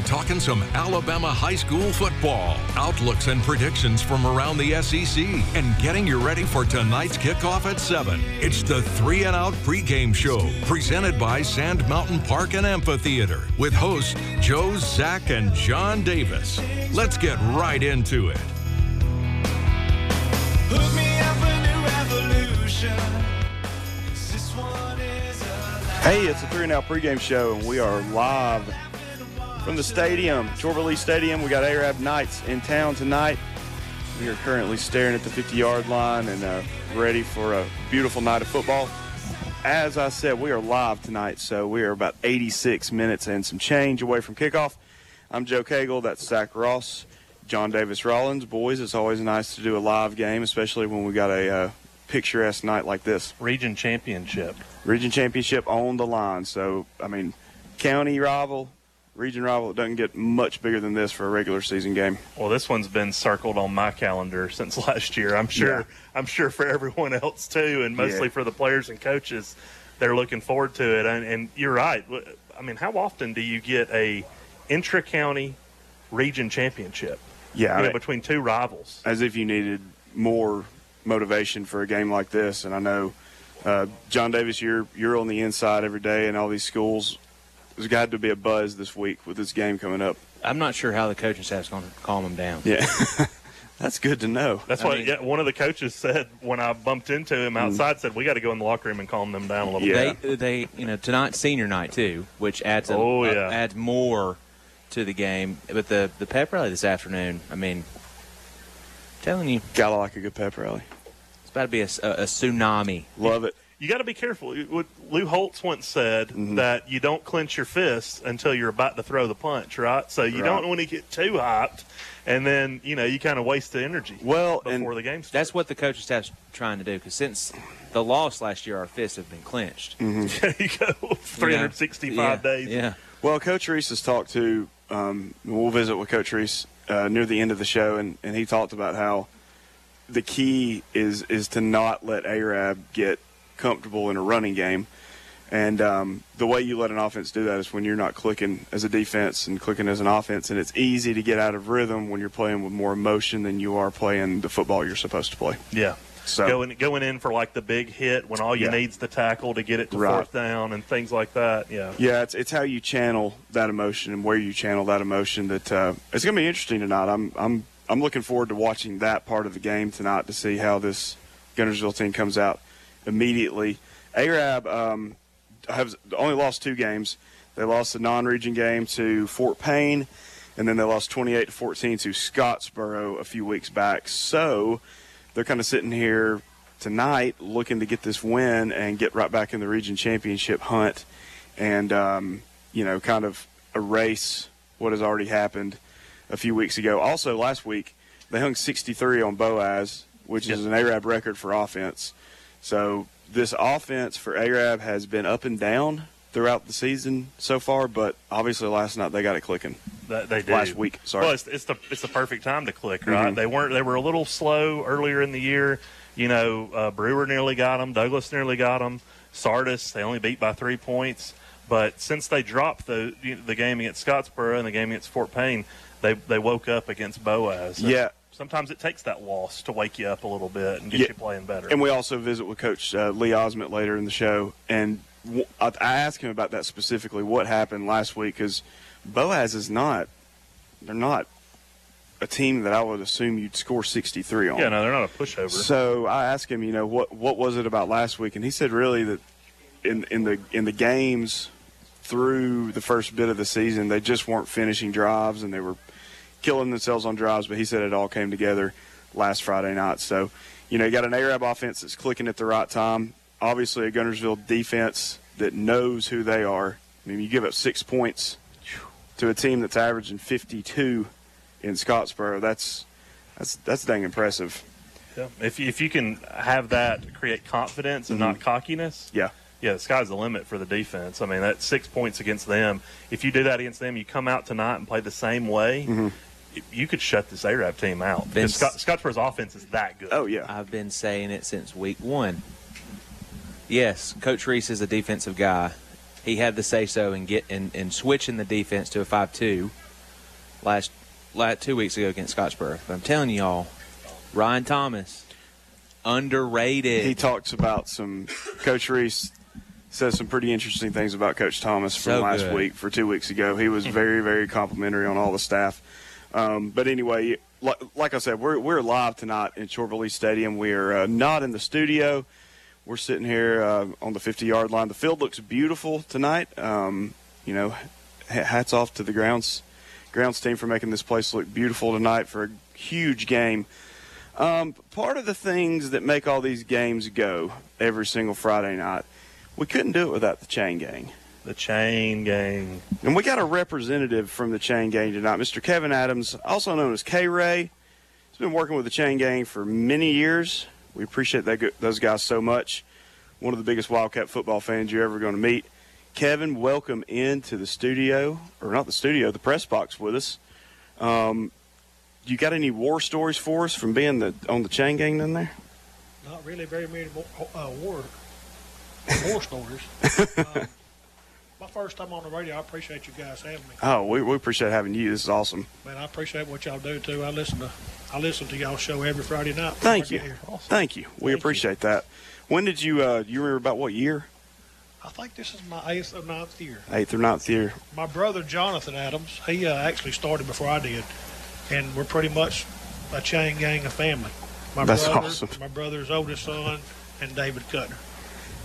Now, talking some Alabama high school football, outlooks and predictions from around the SEC, and getting you ready for tonight's kickoff at 7. It's the Three and Out pregame show presented by Sand Mountain Park and Amphitheater with hosts Joe, Zach, and John Davis. Let's get right into it. Hey, it's the Three and Out pregame show, and we are live from the stadium, Chorba Stadium. We got Arab Knights in town tonight. We are currently staring at the 50-yard line and uh, ready for a beautiful night of football. As I said, we are live tonight, so we are about 86 minutes and some change away from kickoff. I'm Joe Cagle. That's Zach Ross, John Davis Rollins. Boys, it's always nice to do a live game, especially when we got a uh, picturesque night like this. Region championship. Region championship on the line. So, I mean, county rival, region rival, it doesn't get much bigger than this for a regular season game. Well, this one's been circled on my calendar since last year. I'm sure. Yeah. I'm sure for everyone else too, and mostly Yeah. for the players and coaches, they're looking forward to it. And, and you're right. I mean, how often do you get a intra-county region championship? Yeah, you know, between two rivals. as if you needed more motivation for a game like this. And I know, uh, John Davis, you're you're on the inside every day in all these schools. There's got to be a buzz this week with this game coming up. I'm not sure how the coaching staff's going to calm them down. Yeah, that's good to know. That's I what mean- yeah, one of the coaches said when I bumped into him outside. Said we got to go in the locker room and calm them down a little Yeah. bit. They, they, you know, tonight's senior night too, which adds a, Oh, uh, yeah. adds more to the game. But the the pep rally this afternoon, I mean, telling you, Gotta like a good pep rally. it's about to be a tsunami. Love it. You got to be careful. What Lou Holtz once said Mm-hmm. that you don't clench your fists until you're about to throw the punch, right? So you Right. don't want to get too hyped, and then you know you kind of waste the energy. Well, before the game starts. That's what the coaching staff's trying to do. Because since the loss last year, our fists have been clenched. Mm. there you go. 365 Yeah, days. Yeah. Well, Coach Reese has talked to. Um, we'll visit with Coach Reese uh, near the end of the show, and, and he talked about how the key is is to not let Arab get comfortable in a running game, and um, the way you let an offense do that is when you're not clicking as a defense and clicking as an offense, and it's easy to get out of rhythm when you're playing with more emotion than you are playing the football you're supposed to play. Yeah. So Going going in for like the big hit when all you Yeah. need's the tackle to get it to Right. fourth down and things like that. Yeah. Yeah, it's it's how you channel that emotion and where you channel that emotion that uh, it's going to be interesting tonight. I'm I'm I'm looking forward to watching that part of the game tonight to see how this Guntersville team comes out immediately. Arab um, has only lost two games. They lost the non-region game to Fort Payne, and then they lost 28 to 14 to Scottsboro a few weeks back. So they're kind of sitting here tonight looking to get this win and get right back in the region championship hunt and um, you know kind of erase what has already happened a few weeks ago also last week they hung 63 on boaz which is an arab record for offense so this offense for arab has been up and down throughout the season so far but obviously last night they got it clicking they do. last week sorry Well, it's, it's the it's the perfect time to click, right? Mhm. They weren't they were a little slow earlier in the year. You know, uh, Brewer nearly got them. Douglas nearly got them. Sardis they only beat by three points. But since they dropped the the game against Scottsboro and the game against Fort Payne, they they woke up against Boaz. And yeah Sometimes it takes that loss to wake you up a little bit and get Yeah. you playing better. And we also visit with Coach uh, Lee Osment later in the show, and w- I, I asked him about that specifically. What happened last week? Because Boaz is not, they're not a team that I would assume you'd score 63 on. yeah, no, they're not a pushover. So I asked him, you know, what what was it about last week? And he said really that in in the in the games through the first bit of the season, they just weren't finishing drives and they were killing themselves on drives. But he said it all came together last Friday night. So, you know, you got an Arab offense that's clicking at the right time. Obviously, a Guntersville defense that knows who they are. I mean, you give up six points to a team that's averaging 52 in Scottsboro. That's that's that's dang impressive. Yeah. If you, if you can have that create confidence and not cockiness, Yeah. yeah, the sky's the limit for the defense. I mean, that's six points against them. If you do that against them, you come out tonight and play the same way. Mm-hmm. You could shut this Arab team out. Because Scott, Scottsboro's offense is that good. Oh yeah. I've been saying it since week one. Yes, Coach Reese is a defensive guy. He had the say so in get in, in switching the defense to a five two last, last two weeks ago against Scottsboro. But I'm telling y'all, Ryan Thomas, underrated. He talks about some Coach Reese says some pretty interesting things about Coach Thomas from So last good. week for two weeks ago. He was very very complimentary on all the staff. Um, but anyway, like, like I said, we're we're live tonight in Chorba-Lee Stadium. We are uh, not in the studio. We're sitting here uh, on the 50 yard line. The field looks beautiful tonight. Um, you know, hats off to the grounds grounds team for making this place look beautiful tonight for a huge game. Um, part of the things that make all these games go every single Friday night, we couldn't do it without the chain gang. The chain gang. And we got a representative from the chain gang tonight, Mr. Kevin Adams, also known as K Ray. He's been working with the chain gang for many years. We appreciate that, those guys so much. One of the biggest Wildcat football fans you're ever going to meet. Kevin, welcome into the studio, or not the studio, the press box with us. Um, you got any war stories for us from being the on the chain gang down there? Not really very many more, uh, war, war stories. um, my first time on the radio, I appreciate you guys having me. Oh, we, we appreciate having you. This is awesome. Man, I appreciate what y'all do too. I listen to I listen to y'all show every Friday night. Thank you. here. Thank you. We Thank you. appreciate that. When did you, uh, you remember about what year? I think this is my eighth or ninth year. Eighth or ninth year. My brother Jonathan Adams, he uh, actually started before I did, and we're pretty much a chain gang of family. My That's brother, awesome. my brother's oldest son, and David Cutner.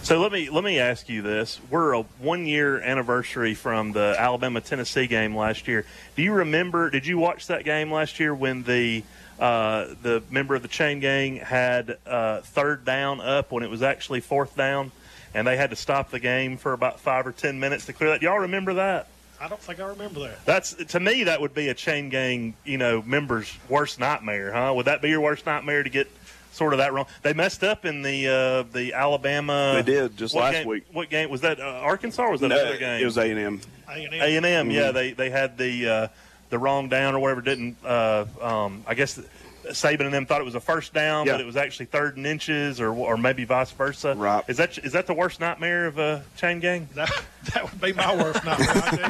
So let me let me ask you this: We're a one year anniversary from the Alabama Tennessee game last year. Do you remember? Did you watch that game last year when the uh, the member of the chain gang had uh, third down up when it was actually fourth down, and they had to stop the game for about five or ten minutes to clear that? Do y'all remember that? I don't think I remember that. That's to me that would be a chain gang, you know, member's worst nightmare, huh? Would that be your worst nightmare to get sort of that wrong? They messed up in the uh, the Alabama. They did, just last game- week. What game was that? Uh, Arkansas or was that No, another game? It was A and M. A&M. A and M. Mm-hmm. Yeah, they they had the uh, the wrong down or whatever. Didn't uh, um, I guess Saban and them thought it was a first down, Yeah. but it was actually third and inches, or or maybe vice versa. Right. Is that is that the worst nightmare of a chain gang? That, that would be my worst nightmare. I tell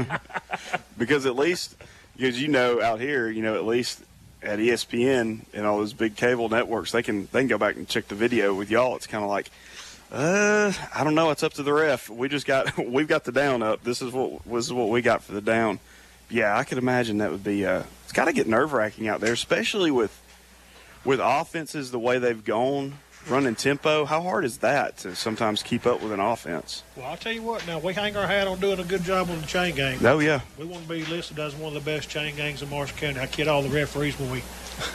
you. Because at least, because you know out here, you know at least at ESPN and all those big cable networks, they can they can go back and check the video. With y'all, it's kind of like, uh, I don't know. It's up to the ref. We just got we've got the down up. This is what is what we got for the down. Yeah, I could imagine that would be. Uh, it's got to get nerve wracking out there, especially with with offenses the way they've gone, running tempo. How hard is that to sometimes keep up with an offense? Well, I'll tell you what. Now we hang our hat on doing a good job on the chain gang. Oh yeah, We want to be listed as one of the best chain gangs in Marshall County. I kid all the referees when we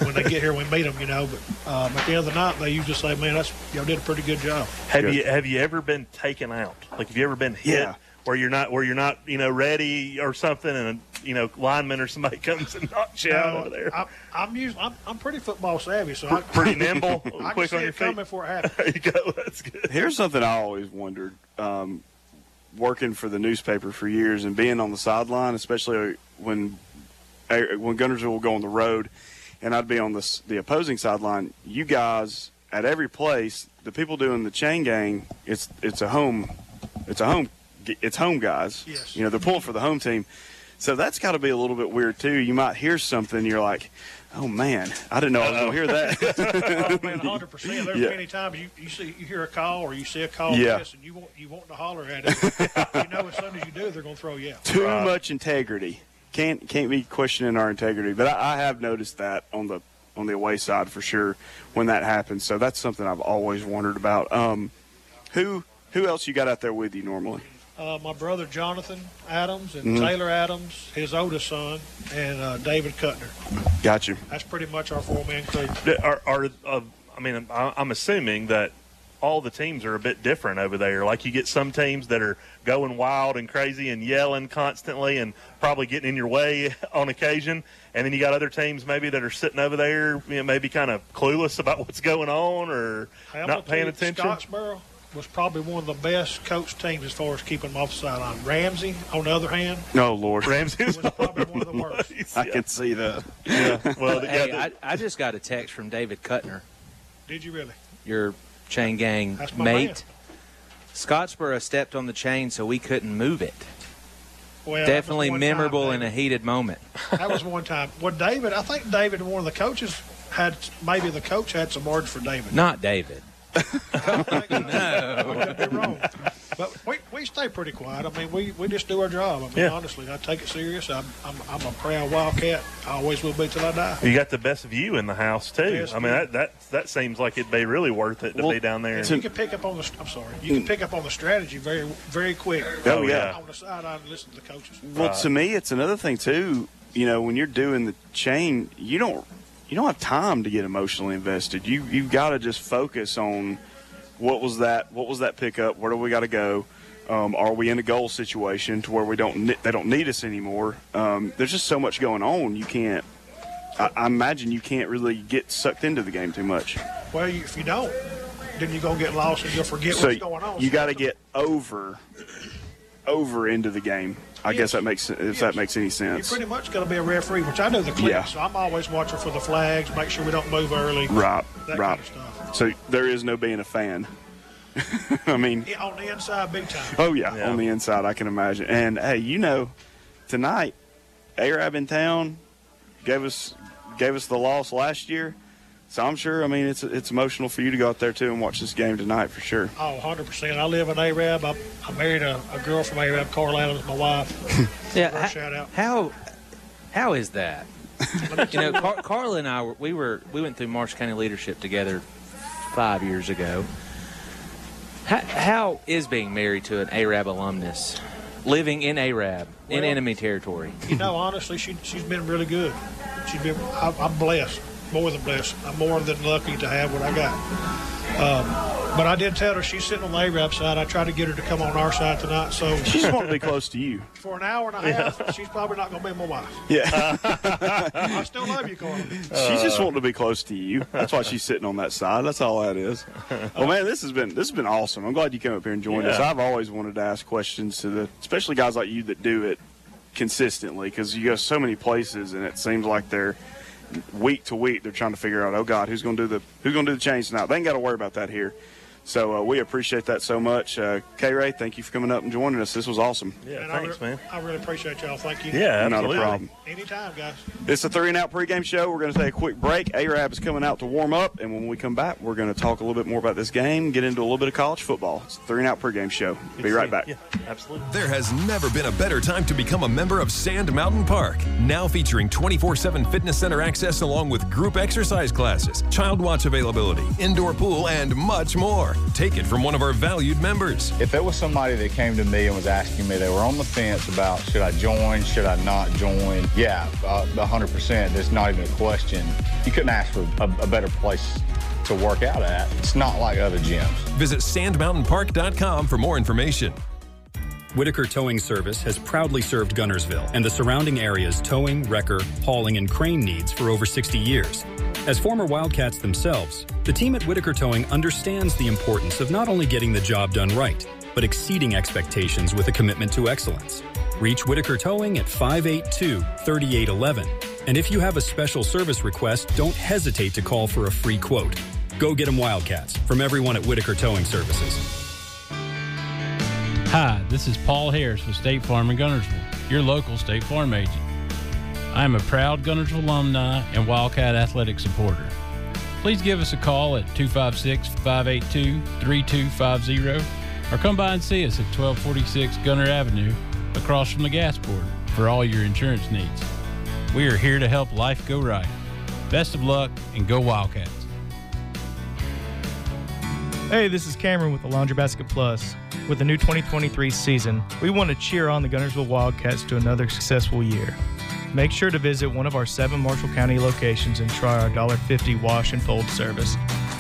when they get here, we meet them, you know. But um, at the end of the night, they usually say, "Man, that's y'all did a pretty good job." Have Good. you have you ever been taken out? Like have you ever been hit Yeah. Where you're not where you're not you know ready or something, and a you know lineman or somebody comes and knocks you out Now, over there? I, I'm used. I'm, I'm pretty football savvy, so I'm Pretty nimble, I can quick see on your it feet. coming before it happens. There you go. That's good. Here's something I always wondered. Um, working for the newspaper for years and being on the sideline, especially when uh, when Guntersville will go on the road, and I'd be on the the opposing sideline. You guys at every place, the people doing the chain gang, it's it's a home, it's a home, it's home guys. Yes. You know they're pulling for the home team, so that's got to be a little bit weird too. You might hear something, you're like, oh man, I didn't know I was going to hear that. Oh man, hundred percent. There's Yeah. many times you, you see you hear a call or you see a call Yeah. miss and you want you want to holler at it. you know, as soon as you do, they're going to throw you out. too Right. much integrity. Can't can't be questioning our integrity. But I, I have noticed that on the on the away side for sure when that happens. So that's something I've always wondered about. Um, who who else you got out there with you normally? Uh, my brother Jonathan Adams and Mhm. Taylor Adams, his oldest son, and uh, David Cutner. Got you. That's pretty much our four man crew. Are, are uh, I mean, I- I'm assuming that all the teams are a bit different over there. Like you get some teams that are going wild and crazy and yelling constantly and probably getting in your way on occasion, and then you got other teams maybe that are sitting over there, you know, maybe kind of clueless about what's going on or Hey, I'm not paying attention. Scottsboro was probably one of the best coach teams as far as keeping them off the sideline. Ramsey, on the other hand, No, Lord. Ramsey was probably one of the worst. I can see that. yeah. Well, yeah, Hey, the- I, I just got a text from David Cutner, Did you really? your chain gang That's my mate. man. Scottsboro stepped on the chain so we couldn't move it. Well, Definitely one time, memorable in a heated moment. That was one time. Well, David, I think David one of the coaches had maybe the coach had some words for David. Not David. no. Could be wrong. But we, we stay pretty quiet. I mean, we, we just do our job. I mean, Yeah. honestly, I take it serious. I'm, I'm, I'm a proud Wildcat. I always will be till I die. You got the best view in the house too. Yes, I mean, that, that that seems like it'd be really worth it to Well, be down there. And And, you can pick up on the. I'm sorry. You can pick up on the strategy very, very quick. Oh, yeah. On the sideline, and listen to the coaches. Well, to uh, me, it's another thing too. You know, when you're doing the chain, you don't you don't have time to get emotionally invested. You you've got to just focus on what was that what was that pickup? Where do we got to go? Um, are we in a goal situation to where we don't they don't need us anymore? Um, there's just so much going on. You can't. I, I imagine you can't really get sucked into the game too much. Well, you, if you don't, then you're gonna get lost and you'll forget so what's going on. you So got to get over over into the game. I guess that makes if Yes. that makes any sense. You're pretty much going to be a referee, which I know the clips. Yeah. So I'm always watching for the flags, make sure we don't move early. Right, That right. kind of stuff. So there is no being a fan. I mean, Yeah, on the inside, big time. oh yeah, Yeah. on the inside, I can imagine. And hey, you know, tonight, Arab in town gave us gave us the loss last year. So I'm sure. I mean, it's it's emotional for you to go out there too and watch this game tonight for sure. Oh, 100%. I live in Arab. I, I married a, a girl from Arab, Carl Adams, my wife. Yeah. First ha- shout out. How how is that? you know, Car- Carla and I were, we were we went through Marsh County leadership together five years ago. How, how is being married to an Arab alumnus, living in Arab in Well- enemy territory? You know, honestly, she, she's been really good. She's been, I, I'm blessed, more than blessed. I'm more than lucky to have what I got. Um, but I did tell her she's sitting on the Arab side. I tried to get her to come on our side tonight. So She just want to be close to you. for an hour and a half, she's probably not going to be my wife. Yeah, I still love you, Carl. she's just wanting to be close to you. That's why she's sitting on that side. That's all that is. Well, man, this has been this has been awesome. I'm glad you came up here and joined us. I've always wanted to ask questions to the, especially guys like you that do it consistently, because you go so many places and it seems like they're week to week they're trying to figure out, oh God, who's going to do the who's going to do the change tonight? They ain't got to worry about that here. So uh, we appreciate that so much. Uh, K Ray, thank you for coming up and joining us. This was awesome. yeah, And I thanks, re- man. I really appreciate y'all. Thank you. Yeah, Not a problem. Anytime, guys. It's a three and out pregame show. We're going to take a quick break. Arab is coming out to warm up, and when we come back, we're going to talk a little bit more about this game, get into a little bit of college football. It's a three and out pregame show. Good Be right back. Yeah, absolutely. There has never been a better time to become a member of Sand Mountain Park. Now featuring 24 7 fitness center access along with group exercise classes, child watch availability, indoor pool, and much more. Take it from one of our valued members. If it was somebody that came to me and was asking me, they were on the fence about should I join, should I not join, yeah, uh, 100%. There's not even a question. You couldn't ask for a, a better place to work out at. It's not like other gyms. Visit sandmountainpark.com for more information. Whitaker Towing Service has proudly served Guntersville and the surrounding area's towing, wrecker, hauling, and crane needs for over 60 years. As former Wildcats themselves, the team at Whitaker Towing understands the importance of not only getting the job done right, but exceeding expectations with a commitment to excellence. Reach Whitaker Towing at 582 3811. And if you have a special service request, don't hesitate to call for a free quote. Go get get 'em Wildcats from everyone at Whitaker Towing Services. Hi, this is Paul Harris with State Farm in Guntersville, your local State Farm agent. I am a proud Guntersville alumni and Wildcat athletic supporter. Please give us a call at 256 582 3250 or come by and see us at 1246 Gunter Avenue across from the gas board for all your insurance needs. We are here to help life go right. Best of luck and go Wildcats. Hey, this is Cameron with the Laundry Basket Plus. With the new 2023 season, we want to cheer on the Guntersville Wildcats to another successful year. Make sure to visit one of our seven Marshall County locations and try our $1.50 wash and fold service.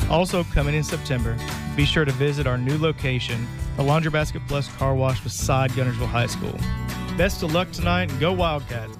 Also, coming in September, be sure to visit our new location, the Laundry Basket Plus Car Wash beside Guntersville High School. Best of luck tonight and go Wildcats!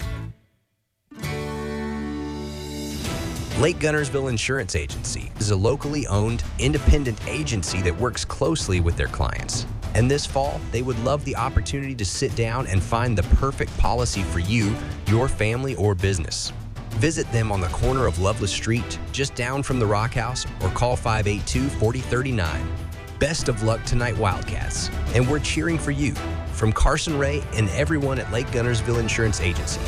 Lake Guntersville Insurance Agency is a locally owned, independent agency that works closely with their clients. And this fall, they would love the opportunity to sit down and find the perfect policy for you, your family, or business. Visit them on the corner of Loveless Street, just down from the Rock House, or call 582 4039. Best of luck tonight, Wildcats. And we're cheering for you. from Carson Ray and everyone at Lake Guntersville Insurance Agency.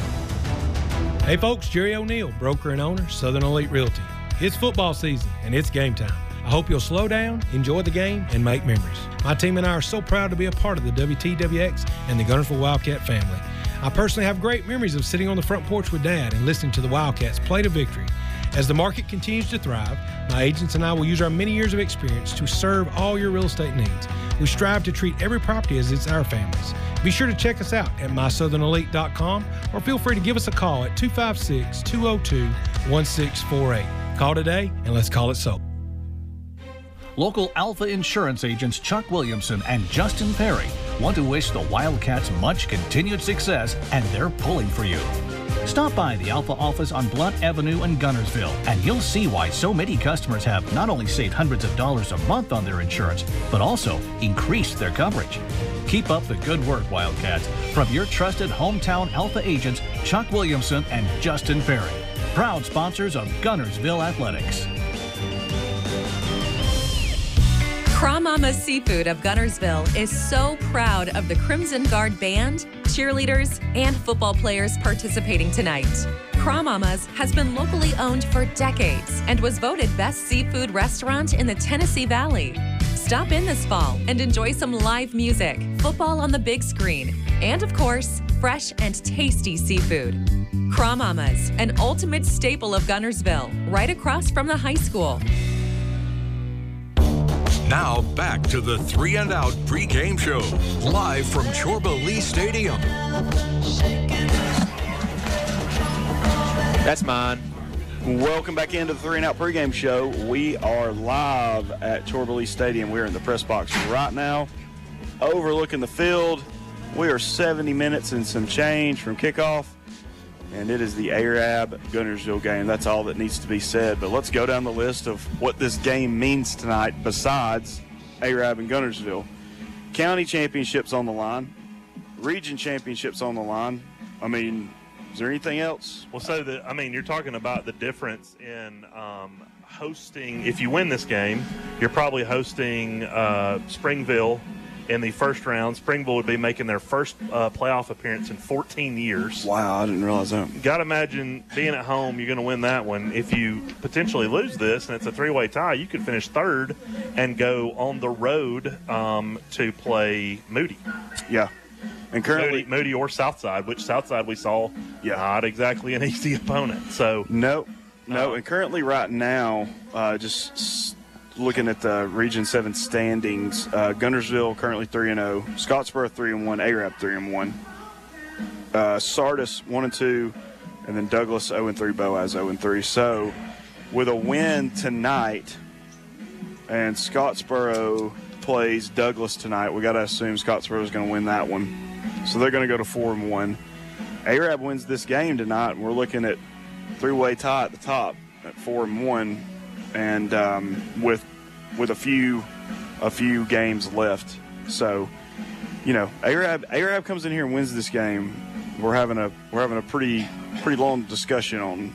Hey folks, Jerry O'Neill, broker and owner, Southern Elite Realty. It's football season and it's game time. I hope you'll slow down, enjoy the game, and make memories. My team and I are so proud to be a part of the WTWX and the Guntersville Wildcat family. I personally have great memories of sitting on the front porch with Dad and listening to the Wildcats play to victory. As the market continues to thrive, my agents and I will use our many years of experience to serve all your real estate needs. We strive to treat every property as it's our family's. Be sure to check us out at mysouthernerelite.com or feel free to give us a call at 256 202 1648. Call today and let's call it so. Local Alpha Insurance agents Chuck Williamson and Justin Perry want to wish the Wildcats much continued success and they're pulling for you. Stop by the Alpha office on Blount Avenue in Guntersville, and you'll see why so many customers have not only saved hundreds of dollars a month on their insurance, but also increased their coverage. Keep up the good work, Wildcats, from your trusted hometown Alpha agents, Chuck Williamson and Justin Perry, proud sponsors of Guntersville Athletics. Craw Seafood of Guntersville is so proud of the Crimson Guard Band, cheerleaders, and football players participating tonight. Craw has been locally owned for decades and was voted best seafood restaurant in the Tennessee Valley. Stop in this fall and enjoy some live music, football on the big screen, and of course, fresh and tasty seafood. Craw an ultimate staple of Guntersville, right across from the high school. Now back to the three and out pregame show, live from Chorba Lee Stadium. That's mine. Welcome back into the three and out pregame show. We are live at Chorba Lee Stadium. We're in the press box right now, overlooking the field. We are 70 minutes and some change from kickoff and it is the Arab Guntersville game. That's all that needs to be said. But let's go down the list of what this game means tonight besides Arab and Guntersville. County championships on the line, region championships on the line. I mean, is there anything else? Well, so the, I mean, you're talking about the difference in um, hosting. If you win this game, you're probably hosting uh, Springville in the first round. Springville would be making their first uh, playoff appearance in 14 years. Wow, I didn't realize that. Got to imagine being at home, you're going to win that one. If you potentially lose this and it's a three way tie, you could finish third and go on the road um, to play Moody. Yeah. And currently, Moody, Moody, or Southside, which Southside we saw, yeah. not exactly an easy opponent. So no, no. Uh, and currently, right now, uh, just looking at the Region Seven standings, uh, Guntersville currently three and zero, oh. Scottsboro three and one, Arab three and one, uh, Sardis one and two, and then Douglas zero and three, Boaz zero and three. So, with a win tonight, and Scottsboro plays Douglas tonight, we got to assume Scottsboro is going to win that one. So they're going to go to four and one. Arab wins this game tonight, and we're looking at three-way tie at the top at four and one and um, with with a few a few games left. So, you know, Arab Arab comes in here and wins this game. We're having a we're having a pretty pretty long discussion on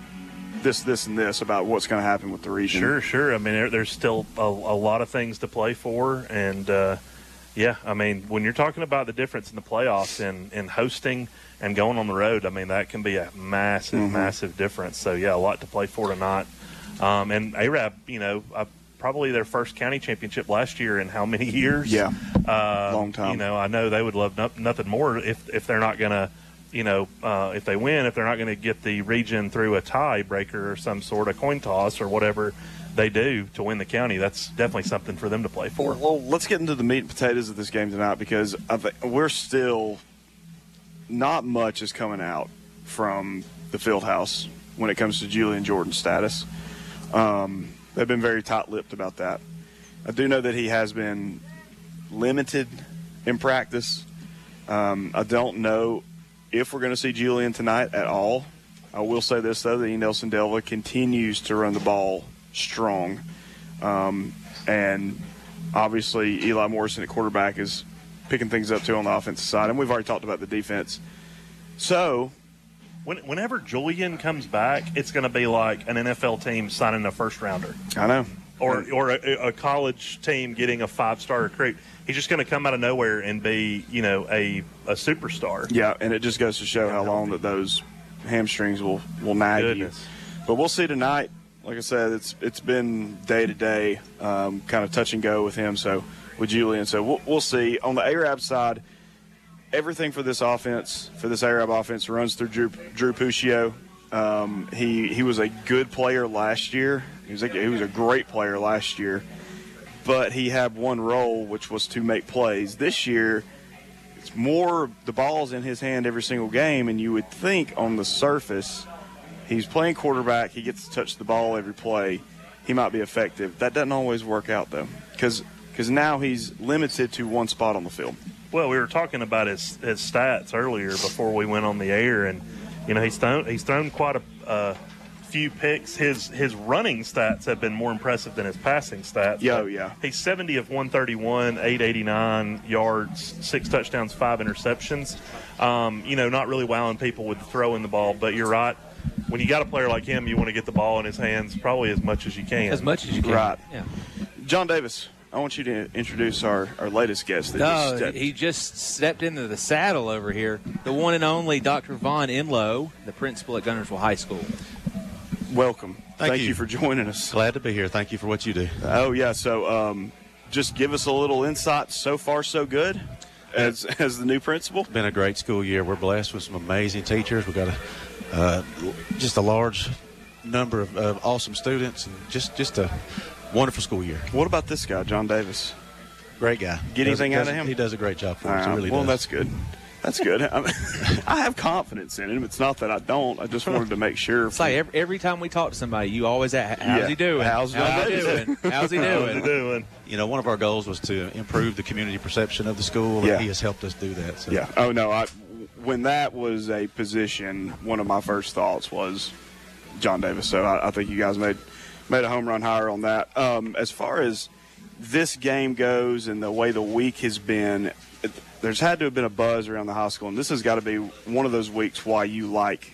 this this and this about what's going to happen with the region. Sure, sure. I mean, there, there's still a, a, lot of things to play for, and uh, yeah, I mean, when you're talking about the difference in the playoffs and in hosting and going on the road, I mean that can be a massive, mm-hmm. massive difference. So yeah, a lot to play for tonight. Um, and Arab, you know, uh, probably their first county championship last year in how many years? Yeah, uh, long time. You know, I know they would love no, nothing more if if they're not going to, you know, uh, if they win, if they're not going to get the region through a tiebreaker or some sort of coin toss or whatever they do to win the county. That's definitely something for them to play for. Well, let's get into the meat and potatoes of this game tonight because we're still not much is coming out from the field house when it comes to Julian Jordan's status. Um, they've been very tight-lipped about that. I do know that he has been limited in practice. Um, I don't know if we're going to see Julian tonight at all. I will say this though: that Nelson Delva continues to run the ball strong, um, and obviously Eli Morrison at quarterback is picking things up too on the offensive side, and we've already talked about the defense. So when, whenever Julian comes back, it's going to be like an NFL team signing a first rounder. I know. or or a, a college team getting a five star recruit. He's just going to come out of nowhere and be, you know, a a superstar. Yeah, and it just goes to show how long that those hamstrings will will nag Goodness. you. But we'll see tonight. Like I said, it's it's been day to day, um, kind of touch and go with him. So with Julian, so we'll, we'll see. On the Arab side, everything for this offense, for this Arab offense, runs through Drew, Drew Puccio. Um, he he was a good player last year. He was a, he was a great player last year, but he had one role, which was to make plays. This year, it's more the ball's in his hand every single game, and you would think on the surface, he's playing quarterback. He gets to touch the ball every play. He might be effective. That doesn't always work out though, because now he's limited to one spot on the field. Well, we were talking about his, his stats earlier before we went on the air, and you know he's thrown he's thrown quite a uh, few picks. His his running stats have been more impressive than his passing stats. Yeah, oh, yeah. He's 70 of 131, 889 yards, six touchdowns, five interceptions. Um, you know, not really wowing people with throwing the ball, but you're right. When you got a player like him, you want to get the ball in his hands probably as much as you can. As much as you can. Right. Yeah. John Davis, I want you to introduce our, our latest guest. That No, just stepped- he just stepped into the saddle over here. The one and only Dr. Vaughn Inlow, the principal at Guntersville High School. welcome. Thank you. you. for joining us. Glad to be here. Thank you for what you do. Oh yeah, so um, just give us a little insight. So far, so good. As as the new principal, Been a great school year. We're blessed with some amazing teachers. We've got a uh, just a large number of, of awesome students, and just just a wonderful school year. What about this guy, John Davis? Great guy. Get Does- anything out does- of him? He does a great job for All us. He right, really well, does. that's good. That's good. I, mean, I have confidence in him. It's not that I don't. I just wanted to make sure. It's like every, every time we talk to somebody, you always ask, how's Yeah. he doing? How's he John doing? How's he doing? You know, one of our goals was to improve the community perception of the school, Yeah. and he has helped us do that. So. Yeah. Oh no. I when that was a position, one of my first thoughts was John Davis. So I, I think you guys made made a home run higher on that. Um, as far as this game goes and the way the week has been, it, there's had to have been a buzz around the high school, and this has got to be one of those weeks why you like,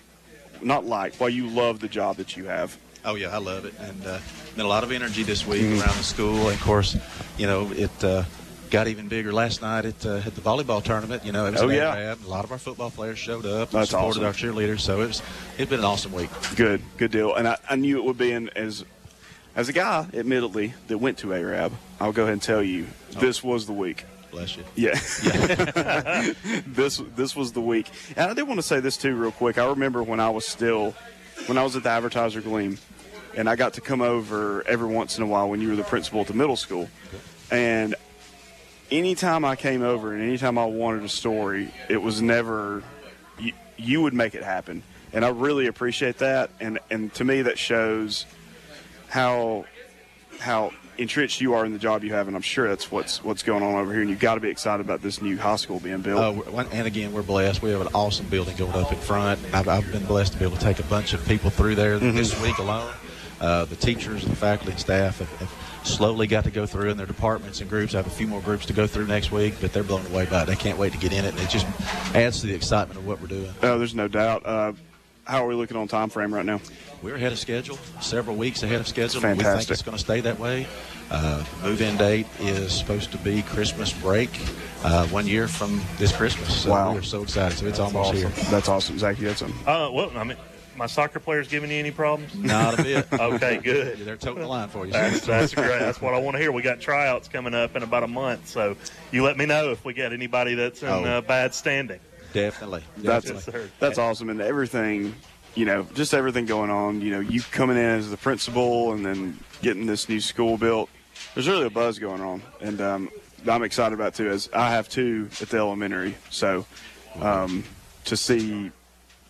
not like, why you love the job that you have. Oh yeah, I love it, and uh, been a lot of energy this week Mhm. around the school. And of course, you know it uh, got even bigger last night at, uh, at the volleyball tournament. You know, it was Oh, yeah. A lot of our football players showed up, and That's supported awesome. our cheerleaders. So it was it's been an awesome week. Good, good deal. And I, I knew it would be. And as as a guy, admittedly, that went to Arab, I'll go ahead and tell you, oh. this was the week. Bless you. Yeah. this this was the week. And I did want to say this too, real quick. I remember when I was still, when I was at the Advertiser Gleam, and I got to come over every once in a while when you were the principal at the middle school, and anytime I came over and anytime I wanted a story, it was never you, you would make it happen, and I really appreciate that. And and to me, that shows how how entrenched you are in the job you have, and I'm sure that's what's what's going on over here. And you've got to be excited about this new high school being built. Uh, and again, we're blessed. We have an awesome building going up in front. I've, I've been blessed to be able to take a bunch of people through there Mm-hmm. this week alone. Uh, the teachers and the faculty and staff have, have slowly got to go through in their departments and groups. I have a few more groups to go through next week, but they're blown away by it. They can't wait to get in it, and it just adds to the excitement of what we're doing. Oh, there's no doubt. Uh, how are we looking on time frame right now? We're ahead of schedule, several weeks ahead of schedule. and We think it's going to stay that way. Uh, move-in date is supposed to be Christmas break, uh, one year from this Christmas. So Wow. we're so excited. So it's almost awesome. here. That's awesome, Zach. You had some. Uh, well, I mean, my soccer players giving you any problems? Not a bit. okay, good. They're toting the line for you. That's, that's great. That's what I want to hear. We got tryouts coming up in about a month, so you let me know if we get anybody that's in Oh. uh, bad standing. Definitely. That's sir. that's awesome, and everything, you know, just everything going on. You know, you coming in as the principal, and then getting this new school built. There's really a buzz going on, and um, I'm excited about it too. As I have two at the elementary, so um, to see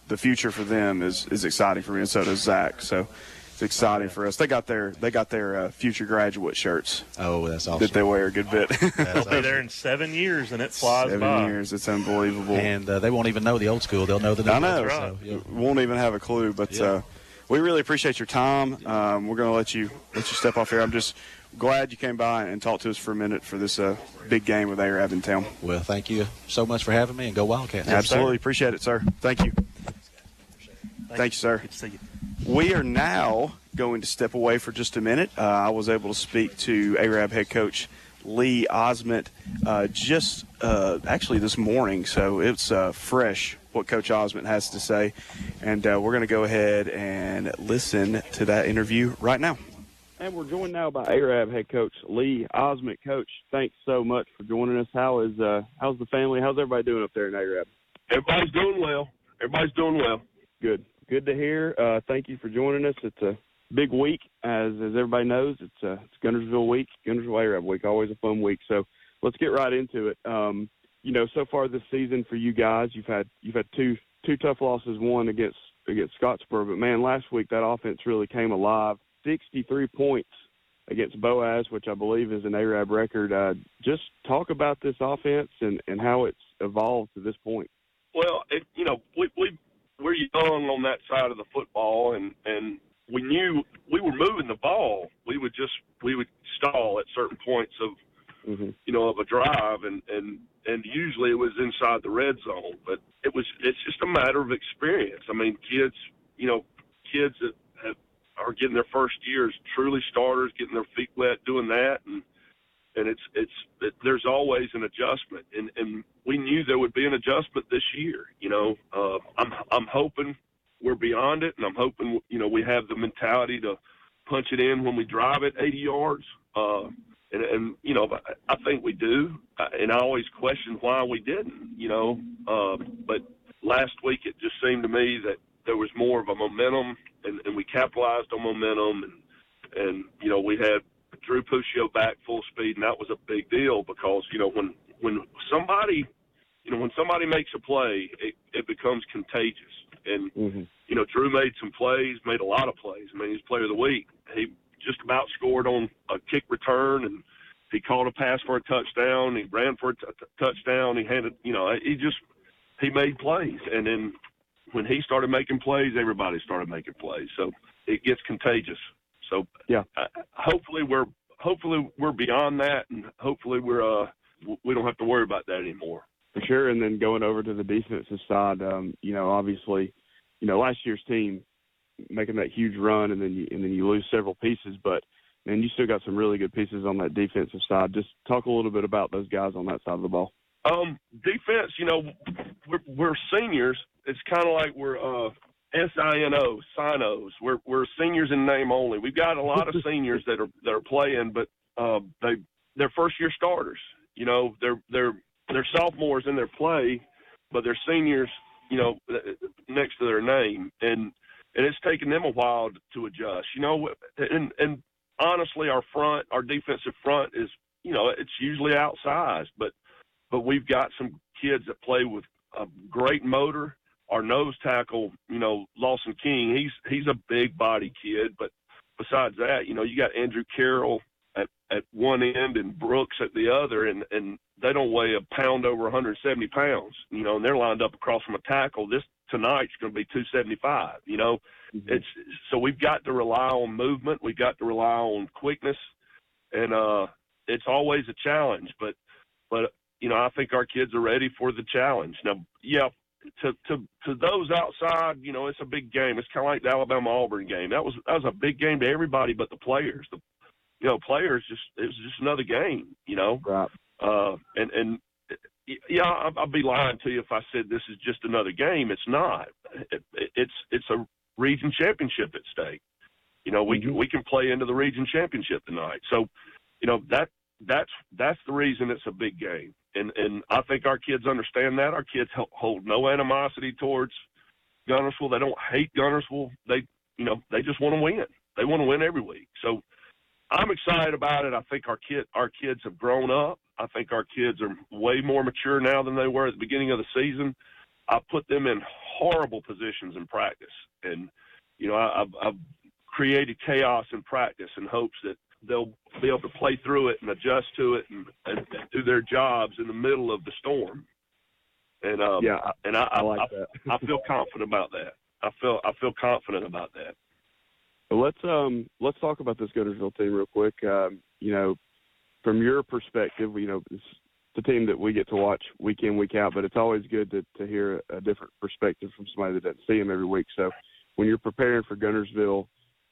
the future for them is is exciting for me, and so does Zach. So. It's exciting for us. They got their they got their uh, future graduate shirts. Oh, that's awesome. That they wear a good bit. They'll be there in seven years, and it flies Seven by. years. It's unbelievable. And uh, they won't even know the old school. They'll know the new I know. ones, so, yeah. Won't even have a clue. But Yeah. uh, we really appreciate your time. Um, we're going to let you let you step off here. I'm just glad you came by and talked to us for a minute for this uh, big game with Arab in town. Well, thank you so much for having me, and go Wildcats. Absolutely appreciate it, sir. Thank you. Thank you, sir. Good to see you. We are now going to step away for just a minute. Uh, I was able to speak to Arab head coach Lee Osment uh, just uh, actually this morning, so it's uh, fresh what Coach Osment has to say. And uh, we're going to go ahead and listen to that interview right now. And we're joined now by Arab head coach Lee Osment. Coach, thanks so much for joining us. How is uh, how's the family? How's everybody doing up there in Arab? Everybody's doing well. Everybody's doing well. Good. Good to hear. Uh, thank you for joining us. It's a big week, as as everybody knows. It's uh, it's Guntersville week, Guntersville Arab week. Always a fun week. So let's get right into it. Um, you know, so far this season for you guys, you've had you've had two two tough losses. One against against Scottsboro, but man, last week that offense really came alive. 63 points against Boaz, which I believe is an Arab record. Uh, just talk about this offense and, and how it's evolved to this point. Well, it, you know, we, we we're young on that side of the football, and and we knew we were moving the ball. We would just we would stall at certain points of mm-hmm. you know of a drive, and and and usually it was inside the red zone. But it was it's just a matter of experience. I mean, kids, you know, kids that have, are getting their first years, truly starters, getting their feet wet, doing that, and and it's it's it, there's always an adjustment, and and we knew there would be an adjustment this year. You know, uh, I'm I'm hoping we're beyond it, and I'm hoping you know we have the mentality to punch it in when we drive it 80 yards. Uh, and, and you know, I think we do, uh, and I always question why we didn't. You know, uh, but last week it just seemed to me that there was more of a momentum, and, and we capitalized on momentum, and and you know we had Drew Puccio back full speed, and that was a big deal because you know when when somebody you know when somebody makes a play, it, it becomes contagious. And mm-hmm. you know Drew made some plays, made a lot of plays. I mean he's player of the week. He just about scored on a kick return, and he caught a pass for a touchdown. He ran for a t- t- touchdown. He handed you know he just he made plays, and then when he started making plays, everybody started making plays. So it gets contagious. So yeah, uh, hopefully we're hopefully we're beyond that, and hopefully we're uh we don't have to worry about that anymore. For sure. And then going over to the defensive side, um, you know, obviously, you know, last year's team making that huge run, and then you, and then you lose several pieces, but man, you still got some really good pieces on that defensive side. Just talk a little bit about those guys on that side of the ball. Um, defense, you know, we're, we're seniors. It's kind of like we're uh, S-I-N-O, sinos. We're we're seniors in name only. We've got a lot of seniors that are that are playing, but uh, they they're first year starters. You know, they're they're they're sophomores in their play, but they're seniors. You know, next to their name, and and it's taken them a while to adjust. You know, and and honestly, our front, our defensive front is, you know, it's usually outsized, but but we've got some kids that play with a great motor our nose tackle, you know, Lawson King, he's he's a big body kid, but besides that, you know, you got Andrew Carroll at at one end and Brooks at the other, and and they don't weigh a pound over 170 pounds, you know, and they're lined up across from a tackle. This tonight's going to be 275, you know. Mm-hmm. It's so we've got to rely on movement, we've got to rely on quickness, and uh, it's always a challenge, but but you know, I think our kids are ready for the challenge. Now, yeah, to to to those outside, you know, it's a big game. It's kind of like the Alabama Auburn game. That was that was a big game to everybody but the players. The you know players just it was just another game. You know, right? Uh, and and yeah, I'd, I'd be lying to you if I said this is just another game. It's not. It, it, it's it's a region championship at stake. You know, we mm-hmm. we can play into the region championship tonight. So, you know that that's that's the reason it's a big game and and I think our kids understand that. Our kids hold no animosity towards Guntersville. They don't hate Guntersville. They you know they just want to win. They want to win every week. So I'm excited about it. I think our kid our kids have grown up. I think our kids are way more mature now than they were at the beginning of the season. I put them in horrible positions in practice, and you know I, I've, I've created chaos in practice in hopes that they'll be able to play through it and adjust to it and, and, and do their jobs in the middle of the storm. And um, yeah, and I, I like I, that. I feel confident about that. I feel I feel confident about that. Well, let's um let's talk about this Guntersville team real quick. Um, you know, from your perspective, you know, it's the team that we get to watch week in week out, but it's always good to to hear a different perspective from somebody that doesn't see them every week. So, when you're preparing for Guntersville,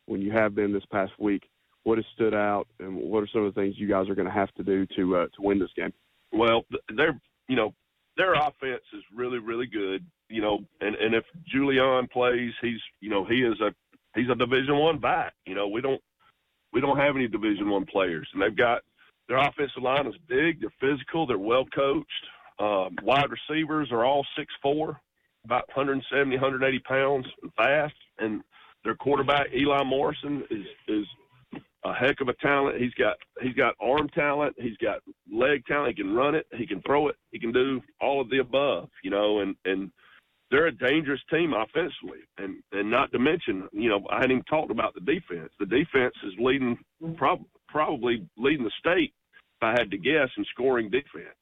when you have been this past week, what has stood out, and what are some of the things you guys are going to have to do to uh, to win this game? Well, they're you know their offense is really really good. You know, and and if Julian plays, he's you know he is a he's a Division One back. You know, we don't we don't have any Division One players, and they've got their offensive line is big. They're physical. They're well coached. Um, wide receivers are all six four, about 170, 180 pounds, fast. And their quarterback Eli Morrison is is a heck of a talent. He's got he's got arm talent. He's got leg talent. He can run it. He can throw it. He can do all of the above. You know, and and they're a dangerous team offensively, and and not to mention, you know, I hadn't even talked about the defense. The defense is leading, prob- probably leading the state, if I had to guess, in scoring defense.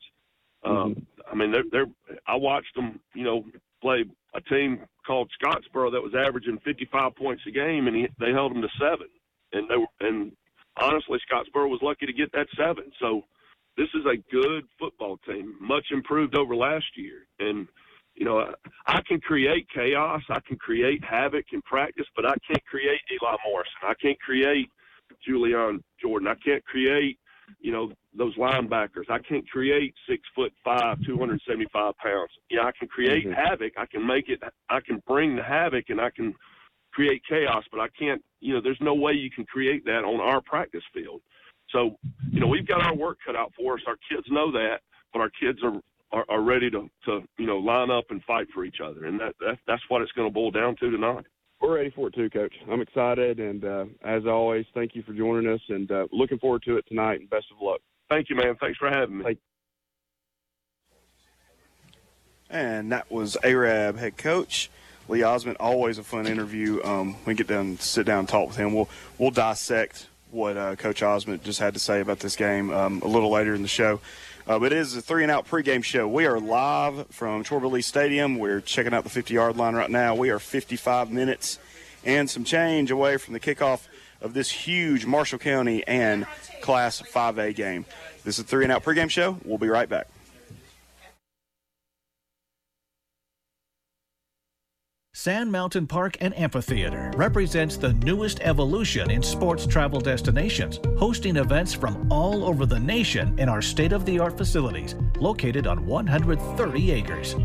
Um, I mean, they're, they're. I watched them, you know, play a team called Scottsboro that was averaging 55 points a game, and he, they held them to seven. And they were, and honestly, Scottsboro was lucky to get that seven. So this is a good football team, much improved over last year, and you know, I can create chaos, I can create havoc in practice, but I can't create Eli Morrison. I can't create Julian Jordan. I can't create, you know, those linebackers. I can't create six foot five, two hundred seventy five pounds. Know, I can create Mhm. havoc. I can make it. I can bring the havoc, and I can create chaos. But I can't. You know, there's no way you can create that on our practice field. So, you know, we've got our work cut out for us. Our kids know that, but our kids are are, are ready to, to you know line up and fight for each other, and that, that that's what it's going to boil down to tonight. We're ready for it too, Coach. I'm excited, and uh, as always, thank you for joining us, and uh, looking forward to it tonight. And best of luck. Thank you, man. Thanks for having me. And that was Arab head coach Lee Ozmint. Always a fun interview. Um, we get down, sit down, and talk with him. We'll we'll dissect what uh, Coach Ozmint just had to say about this game um, a little later in the show. Uh, but it is a three and out pregame show. We are live from Chorba Stadium. We're checking out the 50 yard line right now. We are 55 minutes and some change away from the kickoff of this huge Marshall County and Class 5A game. This is a three and out pregame show. We'll be right back. Sand Mountain Park and Amphitheater represents the newest evolution in sports travel destinations, hosting events from all over the nation in our state of the art facilities located on 130 acres.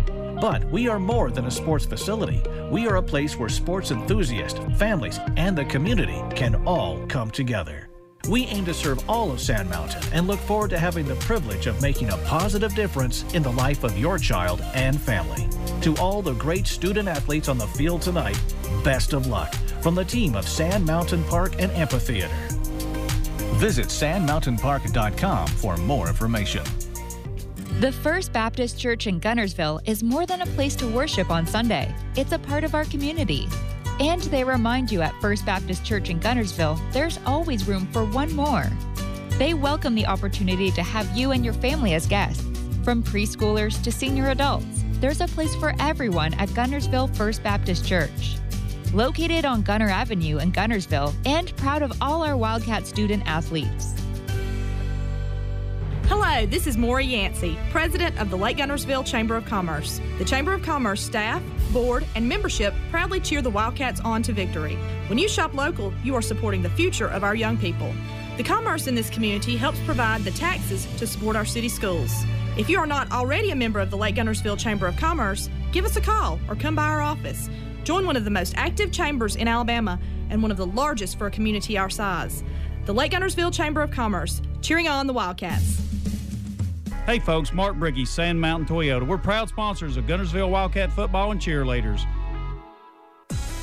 But we are more than a sports facility. We are a place where sports enthusiasts, families, and the community can all come together. We aim to serve all of Sand Mountain and look forward to having the privilege of making a positive difference in the life of your child and family. To all the great student athletes on the field tonight, best of luck from the team of Sand Mountain Park and Amphitheater. Visit sandmountainpark.com for more information. The First Baptist Church in Guntersville is more than a place to worship on Sunday, it's a part of our community. And they remind you at First Baptist Church in Guntersville, there's always room for one more. They welcome the opportunity to have you and your family as guests. From preschoolers to senior adults, there's a place for everyone at Guntersville First Baptist Church. Located on Gunter Avenue in Guntersville and proud of all our Wildcat student athletes. Hello, this is Maury Yancey, President of the Lake Guntersville Chamber of Commerce. The Chamber of Commerce staff, board, and membership proudly cheer the Wildcats on to victory. When you shop local, you are supporting the future of our young people. The commerce in this community helps provide the taxes to support our city schools. If you are not already a member of the Lake Guntersville Chamber of Commerce, give us a call or come by our office. Join one of the most active chambers in Alabama and one of the largest for a community our size. The Lake Guntersville Chamber of Commerce, cheering on the Wildcats. Hey folks, Mark Briggy, Sand Mountain Toyota. We're proud sponsors of Guntersville Wildcat football and cheerleaders.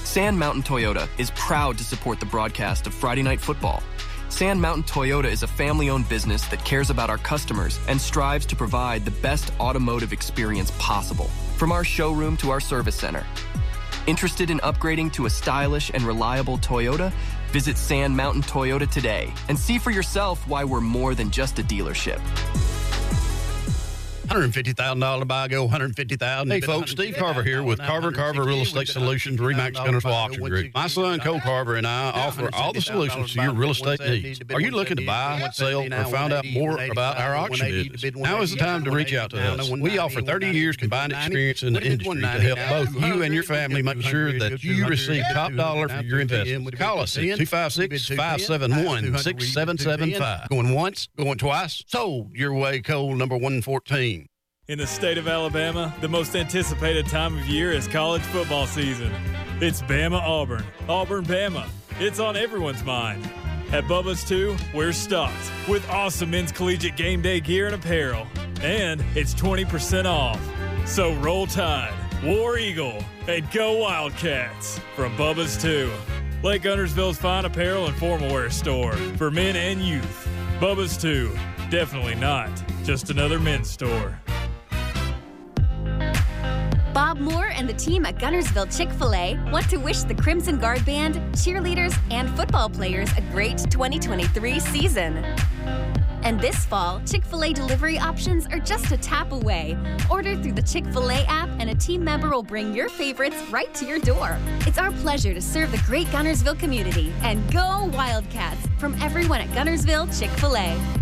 Sand Mountain Toyota is proud to support the broadcast of Friday Night Football. Sand Mountain Toyota is a family owned business that cares about our customers and strives to provide the best automotive experience possible, from our showroom to our service center. Interested in upgrading to a stylish and reliable Toyota? Visit Sand Mountain Toyota today and see for yourself why we're more than just a dealership. $150,000 buy, go 150000 Hey, folks, Steve Carver here with Carver Carver Real Estate Solutions, Remax Guntersville Auction Group. My son, Cole Carver, and I offer all the solutions to your real estate needs. Are you looking to buy, sell, or find out more about our auction business? Now is the time to reach out to us. We offer 30 years combined experience in the industry to help both you and your family make sure that you receive top dollar for your investment. Call us at 256 571 6775. Going once, going twice, sold your way, Cole number 114. In the state of Alabama, the most anticipated time of year is college football season. It's Bama Auburn, Auburn Bama. It's on everyone's mind. At Bubba's 2, we're stocked with awesome men's collegiate game day gear and apparel. And it's 20% off. So roll tide, War Eagle, and go Wildcats from Bubba's 2. Lake Guntersville's fine apparel and formal wear store for men and youth. Bubba's 2. Definitely not just another men's store. Bob Moore and the team at Guntersville Chick fil A want to wish the Crimson Guard Band, cheerleaders, and football players a great 2023 season. And this fall, Chick fil A delivery options are just a tap away. Order through the Chick fil A app, and a team member will bring your favorites right to your door. It's our pleasure to serve the great Guntersville community. And go Wildcats from everyone at Guntersville Chick fil A.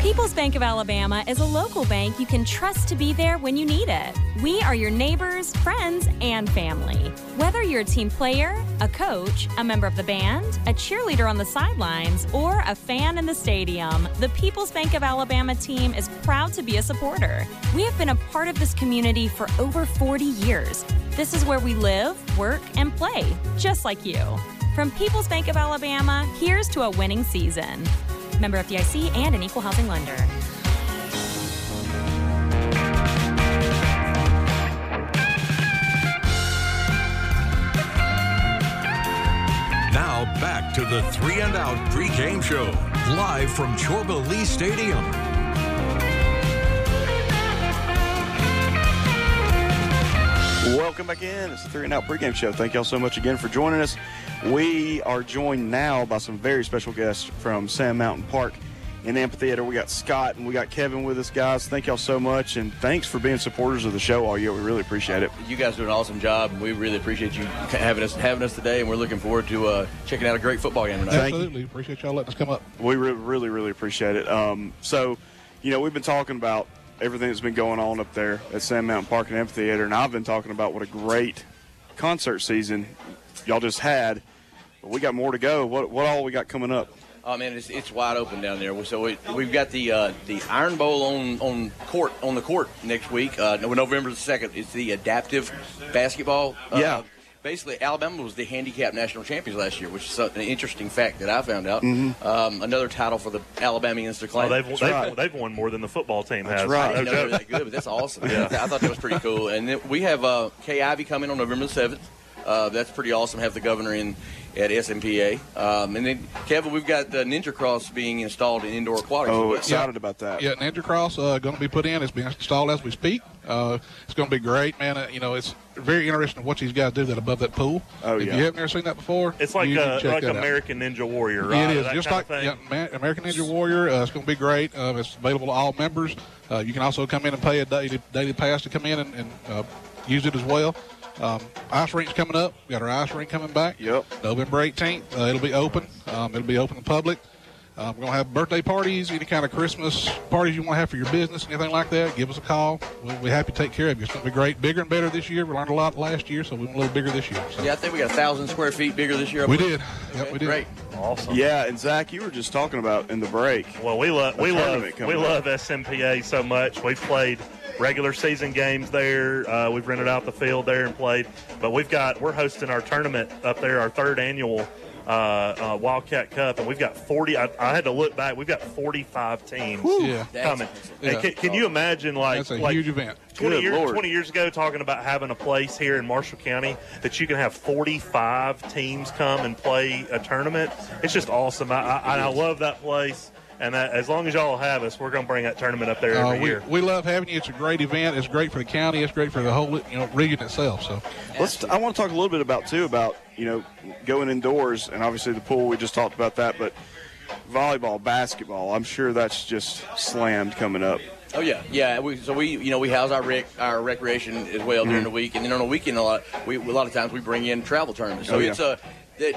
People's Bank of Alabama is a local bank you can trust to be there when you need it. We are your neighbors, friends, and family. Whether you're a team player, a coach, a member of the band, a cheerleader on the sidelines, or a fan in the stadium, the People's Bank of Alabama team is proud to be a supporter. We have been a part of this community for over 40 years. This is where we live, work, and play, just like you. From People's Bank of Alabama, here's to a winning season. Member FDIC and an equal housing lender. Now back to the three and out pregame show, live from Chorba Lee Stadium. Welcome back in. It's the Three and Out pregame show. Thank y'all so much again for joining us. We are joined now by some very special guests from Sand Mountain Park in amphitheater. We got Scott and we got Kevin with us, guys. Thank y'all so much, and thanks for being supporters of the show all year. We really appreciate it. You guys do an awesome job, and we really appreciate you having us having us today. And we're looking forward to uh, checking out a great football game tonight. Absolutely. Appreciate y'all letting us come up. We re- really, really appreciate it. Um, so, you know, we've been talking about everything that's been going on up there at Sand Mountain Park and Amphitheater, and I've been talking about what a great concert season y'all just had. But we got more to go. What what all we got coming up? Oh man, it's, it's wide open down there. So we, we've got the uh, the Iron Bowl on on court on the court next week. Uh, November the second. It's the adaptive basketball. Uh, Yeah. Basically, Alabama was the handicap national champions last year, which is an interesting fact that I found out. Mhm. Um, another title for the Alabamians to claim. Oh, they've, they've, they've won more than the football team has. I No didn't know they were that good, but that's awesome. Yeah. I thought that was pretty cool. And then we have uh, Kay Ivey coming on November the seventh. Uh, that's pretty awesome. Have the governor in at SMPA. Um, and then Kevin, we've got the Ninja Cross being installed in indoor aquatics. Oh, as well. excited about that. Yeah, Ninja Cross uh, going to be put in. It's being installed as we speak. Uh, it's going to be great, man. Uh, you know, it's very interesting what these guys do that above that pool. Oh, if yeah. you haven't ever seen that before, It's like you need uh, check like that out. American Ninja Warrior, right? It is That just like yeah, Ma- American Ninja Warrior. Uh, it's going to be great. Uh, it's available to all members. Uh, you can also come in and pay a daily, daily pass to come in and, and uh, use it as well. Um, ice rink's coming up. We got our ice rink coming back. Yep. November 18th. Uh, it'll be open. Um, it'll be open to public. Uh, we're going to have birthday parties, any kind of Christmas parties you want to have for your business, anything like that. Give us a call. We'll be happy to take care of you. It's going to be great. Bigger and better this year. We learned a lot last year, so we want a little bigger this year. So. Yeah, I think we got a thousand square feet bigger this year. We believe. did. Yep, we did. Great. Awesome. Yeah, and Zach, you were just talking about in the break. Well, we love we love tournament we love up. SMPA so much. We've played regular season games there. Uh, we've rented out the field there and played. But we've got we're hosting our tournament up there, our third annual uh, uh, Wildcat Cup, and we've got forty. I, I had to look back. We've got forty-five teams Yeah. coming. Yeah. Can, can you imagine like That's a like huge event. 20 Good years, Lord. 20 years ago, talking about having a place here in Marshall County that you can have 45 teams come and play a tournament. It's just awesome. I, I, I love that place. And that, as long as y'all have us, we're going to bring that tournament up there Uh, every we, year. we love having you. It's a great event. It's great for the county. It's great for the whole you know region itself. So Let's. I want to talk a little bit about too about you know going indoors and obviously the pool. We just talked about that, but volleyball, basketball. I'm sure that's just slammed coming up. Oh yeah, yeah. We, so we, you know, we house our rec, our recreation as well during Mhm. the week, and then on the weekend, a lot, we, a lot of times we bring in travel tournaments. So Oh, yeah. it's a, there-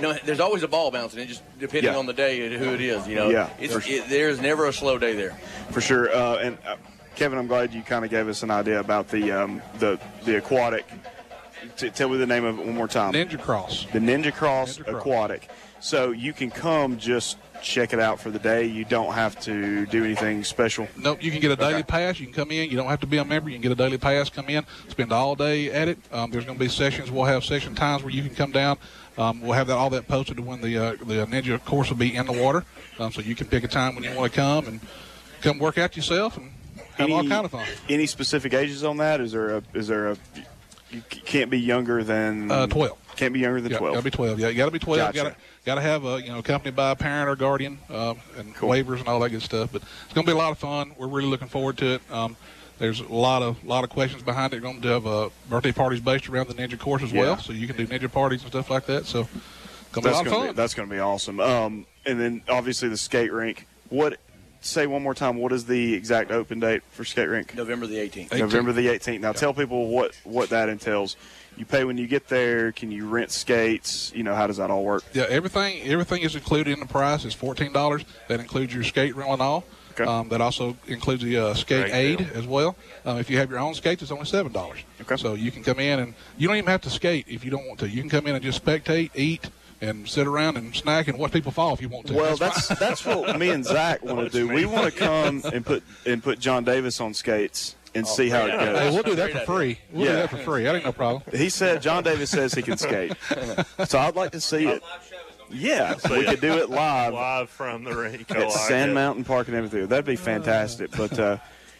no, there's always a ball bouncing. It just depending Yeah. on the day and who it is. You know, Yeah, it's, sure. it, there's never a slow day there. for sure. Uh, and uh, Kevin, I'm glad you kind of gave us an idea about the um, the the aquatic. T- tell me the name of it one more time. Ninja Cross. The Ninja Cross Ninja Cross. Aquatic. So you can come just check it out for the day. You don't have to do anything special. Nope, you can get a daily pass. You can come in. You don't have to be a member. You can get a daily pass, come in, spend all day at it. Um, there's going to be sessions. We'll have session times where you can come down. Um, we'll have that all that posted to when the uh, the ninja course will be in the water, um, so you can pick a time when you want to come and come work out yourself and have all Any- kind of fun. Any specific ages on that? Is there a is there a you can't be younger than Uh, 12. Can't be younger than Yeah, twelve. Got to be twelve. Yeah, you got to be twelve. Gotcha. Got to got to have a you know accompanied by a parent or guardian um, and waivers and all that good stuff. But it's going to be a lot of fun. We're really looking forward to it. Um, there's a lot of lot of questions behind it. We're going to have uh, birthday parties based around the ninja course as Yeah. well, so you can do ninja parties and stuff like that. So going to be a That's lot of gonna fun. be, that's going to be awesome. Um, and then obviously the skate rink. What? Say one more time. What is the exact open date for skate rink? November the 18th. November the 18th. Now tell people what what that entails. You pay when you get there. Can you rent skates? You know how does that all work? Yeah, everything everything is included in the price. It's fourteen dollars. That includes your skate rental and all. Um, that also includes the uh, skate Great aid deal. as well. Um, if you have your own skates, it's only seven dollars. Okay. So you can come in and you don't even have to skate if you don't want to. You can come in and just spectate, eat, and sit around and snack and watch people fall if you want to. Well, that's that's what me and Zach want to do. We want to come and put and put John Davis on skates and see how it goes. Hey, we'll do that for free. We'll do that for free. That ain't no problem. He said John Davis says he can skate, so I'd like to see it. Yeah, we could do it live live from the rink. at Sand Mountain Park and everything. That'd be fantastic. But uh,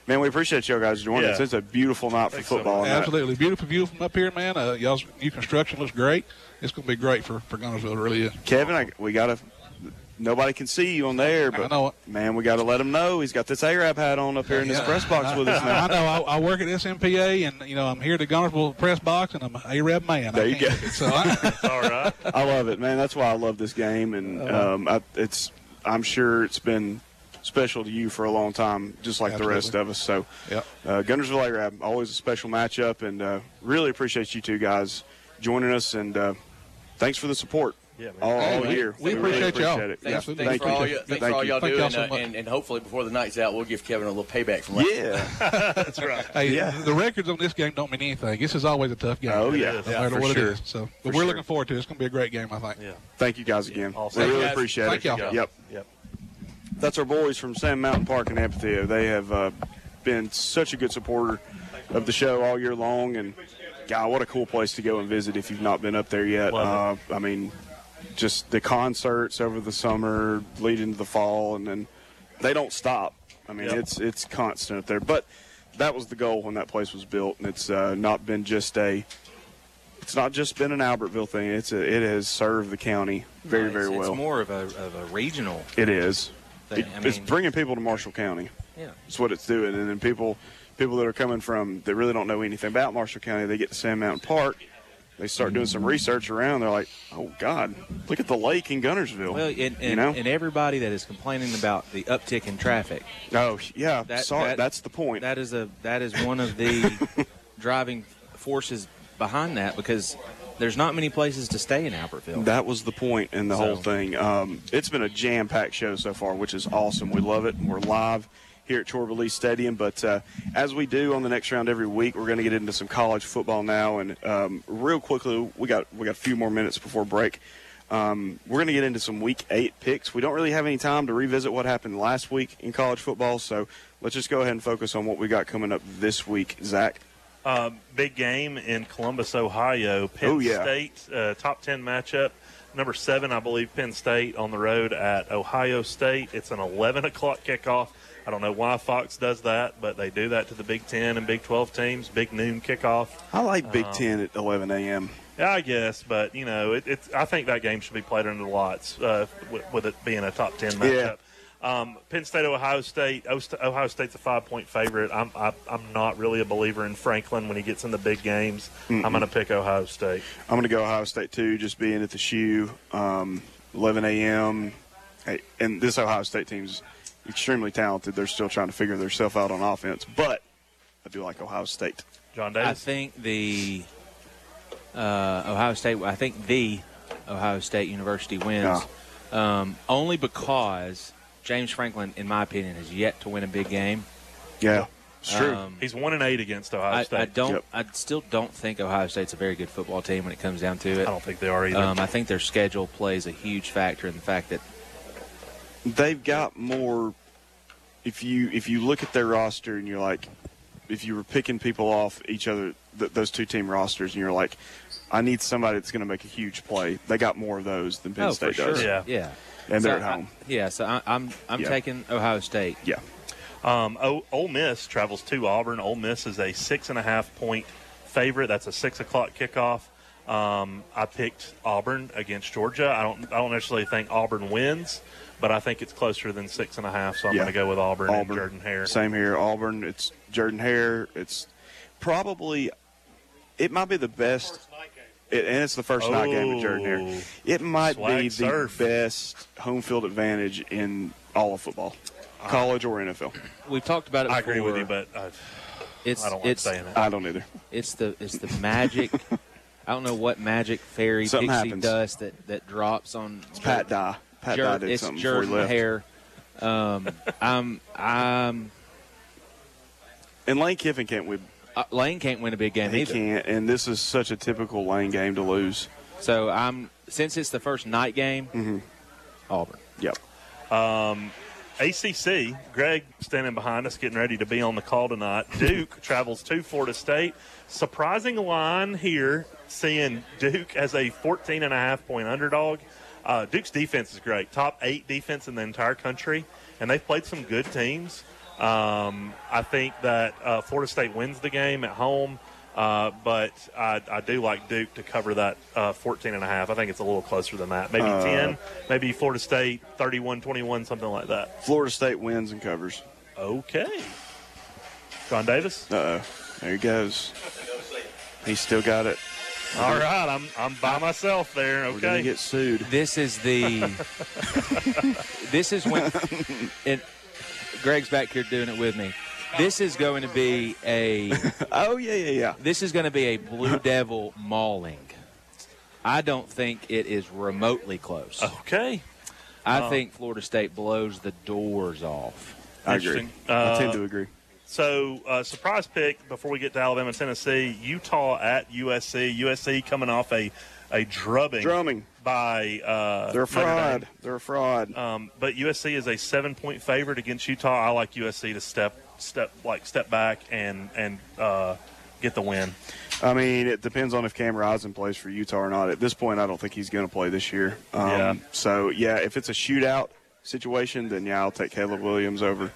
man, we appreciate you guys joining Yeah. us. It's a beautiful night for football. and that. Absolutely beautiful view from up here, man. Uh, y'all's new construction looks great. It's going to be great for for Guntersville. It really is. Kevin, I, we got to. Nobody can see you on there, but man, we got to let him know he's got this Arab hat on up here in this press box with us now. I know. I, I work at SMPA, and you know I'm here at the Guntersville press box, and I'm an Arab man. There I you go. it. So I, all right. I love it, man. That's why I love this game, and um, I, it's. I'm sure it's been special to you for a long time, just like the rest of us. So, Yep. uh, Guntersville Arab, always a special matchup, and uh, really appreciate you two guys joining us, and uh, thanks for the support Yeah, all, Hey, all we- year. we really appreciate y'all. it. Thanks, Yeah. thanks Thank for you. all, you, thanks for all y'all Thank do, y'all and, so uh, and, and hopefully before the night's out, we'll give Kevin a little payback from last Yeah, that's right. Hey, Yeah. the records on this game don't mean anything. This is always a tough game. Oh, yeah. no Yeah, matter what sure. it is. So, For but we're sure. looking forward to it. It's going to be a great game, I think. Yeah. Thank you guys again. Awesome. We really you, guys. appreciate Thank it. y'all. Yep. Yep. That's our boys from Sand Mountain Park and Amphitheater. They have uh, been such a good supporter of the show all year long, and God, what a cool place to go and visit if you've not been up there yet. Uh, I mean, just the concerts over the summer, leading to the fall, and then they don't stop. I mean, Yep. it's it's constant up there. But that was the goal when that place was built, and it's uh, not been just a. It's not just been an Albertville thing. It's a, it has served the county very It's- very well. It's more of a, of a regional. It is. Thing. It- I it's bringing people to Marshall County. Yeah. That's what it's doing. And then people, people that are coming from that really don't know anything about Marshall County, they get to Sand Mountain Park. They start doing some research around. They're like, "Oh God, look at the lake in Guntersville." Well, and, and, you know? and everybody that is complaining about the uptick in traffic. oh yeah, That- sorry, that- that's the point. That is a that is one of the driving forces behind that because there's not many places to stay in Albertville. That was the point in the So- whole thing. Um, it's been a jam-packed show so far, which is awesome. We love it. We're live here at Chorba Stadium, but uh, as we do on the next round every week, we're going to get into some college football now. And um, real quickly, we got we got a few more minutes before break. Um, we're going to get into some Week Eight picks. We don't really have any time to revisit what happened last week in college football, so let's just go ahead and focus on what we got coming up this week. Zach. Um, big game in Columbus, Ohio. Penn Oh, yeah. State, uh, top 10 matchup. Number seven, I believe, Penn State on the road at Ohio State. It's an 11 o'clock kickoff. I don't know why Fox does that, but they do that to the Big Ten and Big 12 teams. Big noon kickoff. I like Big Um, Ten at 11 a.m. Yeah, I guess, but you know, it, it's. I think that game should be played under the lights uh, with, with it being a top ten matchup. Um, Penn State, Ohio State. Ohio State's a five-point favorite. I'm I, I'm not really a believer in Franklin when he gets in the big games. Mm-mm. I'm going to pick Ohio State. I'm going to go Ohio State too, just being at the shoe. Um, 11 a.m. hey, and this Ohio State team's extremely talented. They're still trying to figure themselves out on offense, but I do like Ohio State. John Davis. I think the uh, Ohio State. I think the Ohio State University wins, um, only because James Franklin, in my opinion, has yet to win a big game. Yeah, it's true. Um, He's one and eight against Ohio I, State. I don't. I still don't think Ohio State's a very good football team when it comes down to it. I don't think they are either. Um, I think their schedule plays a huge factor in the fact that they've got more. If you if you look at their roster and you're like, if you were picking people off each other, th- those two team rosters, and you're like, I need somebody that's going to make a huge play. They got more of those than Penn oh, State for sure. does. Yeah, yeah. And they're So at I- home. yeah, so I, I'm I'm Yeah. taking Ohio State. Yeah. Um, o- Ole Miss travels to Auburn. Ole Miss is a six and a half point favorite. That's a six o'clock kickoff. Um, I picked Auburn against Georgia. I don't. I don't necessarily think Auburn wins, but I think it's closer than six and a half. So I'm Yeah. going to go with Auburn, Auburn and Auburn. Jordan Hare. Same here. Auburn. It's Jordan Hare. It's probably. It might be the best. It, and it's the first night game with Jordan Hare. Oh. It might Swag be surf. the best home field advantage in all of football, college or NFL. We've talked about it. I agree with you, but I, It's I don't like it's saying it. I don't either. It's the it's the magic. I don't know what magic fairy Something pixie happens. dust that, that drops on. It's Pat Dye. Pat Jer- Dye did it's something before he Jordan left. Hare. Um, I'm I'm And Lane Kiffin can't win. Uh, Lane can't win a big game He either. can't. And this is such a typical Lane game to lose. So I'm since it's the first night game, Mm-hmm. Auburn. Yep. Um, ACC, Greg standing behind us, getting ready to be on the call tonight. Duke travels to Florida State. Surprising line here, seeing Duke as a 14 and a half point underdog. Uh, Duke's defense is great, top eight defense in the entire country, and they've played some good teams. Um, I think that uh, Florida State wins the game at home. Uh, but I, I do like Duke to cover that uh, 14 and a half. I think it's a little closer than that. Maybe Uh, 10, maybe Florida State 31 21, something like that. Florida State wins and covers. Okay. John Davis? Uh oh. There he goes. He still got it. All right, I'm, I'm by myself there. We're gonna Okay. get sued. This is the. this is when. It, Greg's back here doing it with me. This is going to be a. oh yeah, yeah, yeah. This is going to be a Blue Devil mauling. I don't think it is remotely close. Okay. I Uh, think Florida State blows the doors off. I agree. Interesting. I tend Uh, to agree. So, uh, surprise pick before we get to Alabama, Tennessee. Utah at USC. USC coming off a a drubbing, Drumming. by uh, They're a Notre Dame. fraud. They're a fraud. Um, but USC is a seven point favorite against Utah. I like USC to step step like step back and and uh, get the win. I mean, it depends on if Cam Rising plays for Utah or not. At this point, I don't think he's going to play this year. Um, Yeah. So yeah, if it's a shootout situation, then yeah, I'll take Caleb Williams over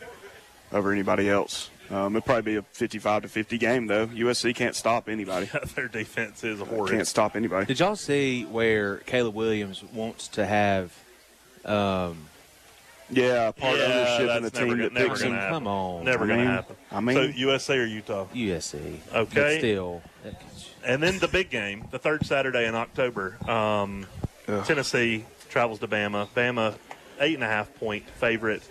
over anybody else. Um, it'll probably be a 55 to 50 game though. USC can't stop anybody. Their defense is horrid. Can't stop anybody. Did y'all see where Caleb Williams wants to have? Um, Yeah, part Yeah, ownership in the that's never team gonna- that never picks him. happen. Come on. Never I going to happen. I mean- so USC or Utah? USC. Okay. But still, And then the big game, the third Saturday in October. Um, Tennessee travels to Bama. Bama, eight and a half point favorite.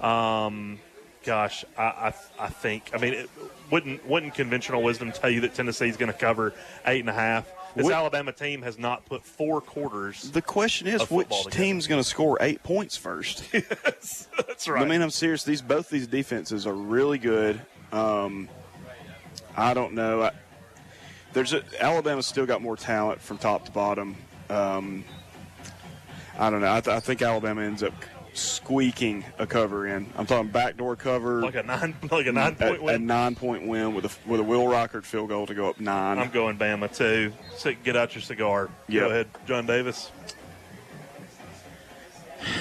Um, gosh, I, I, I think. I mean, it, wouldn't wouldn't conventional wisdom tell you that Tennessee's going to cover eight and a half? This Alabama team has not put four quarters. The question is, which together. team's going to score eight points first? That's right. I mean, I'm serious. These both these defenses are really good. Um, I don't know. I, there's a, Alabama's still got more talent from top to bottom. Um, I don't know. I, th- I think Alabama ends up squeaking a cover in. I'm talking backdoor cover, like a nine, like a nine point a, win. a nine point win with a with a Will Reichard field goal to go up 9 I'm going Bama too. Get out your cigar. Yep. Go ahead, John Davis.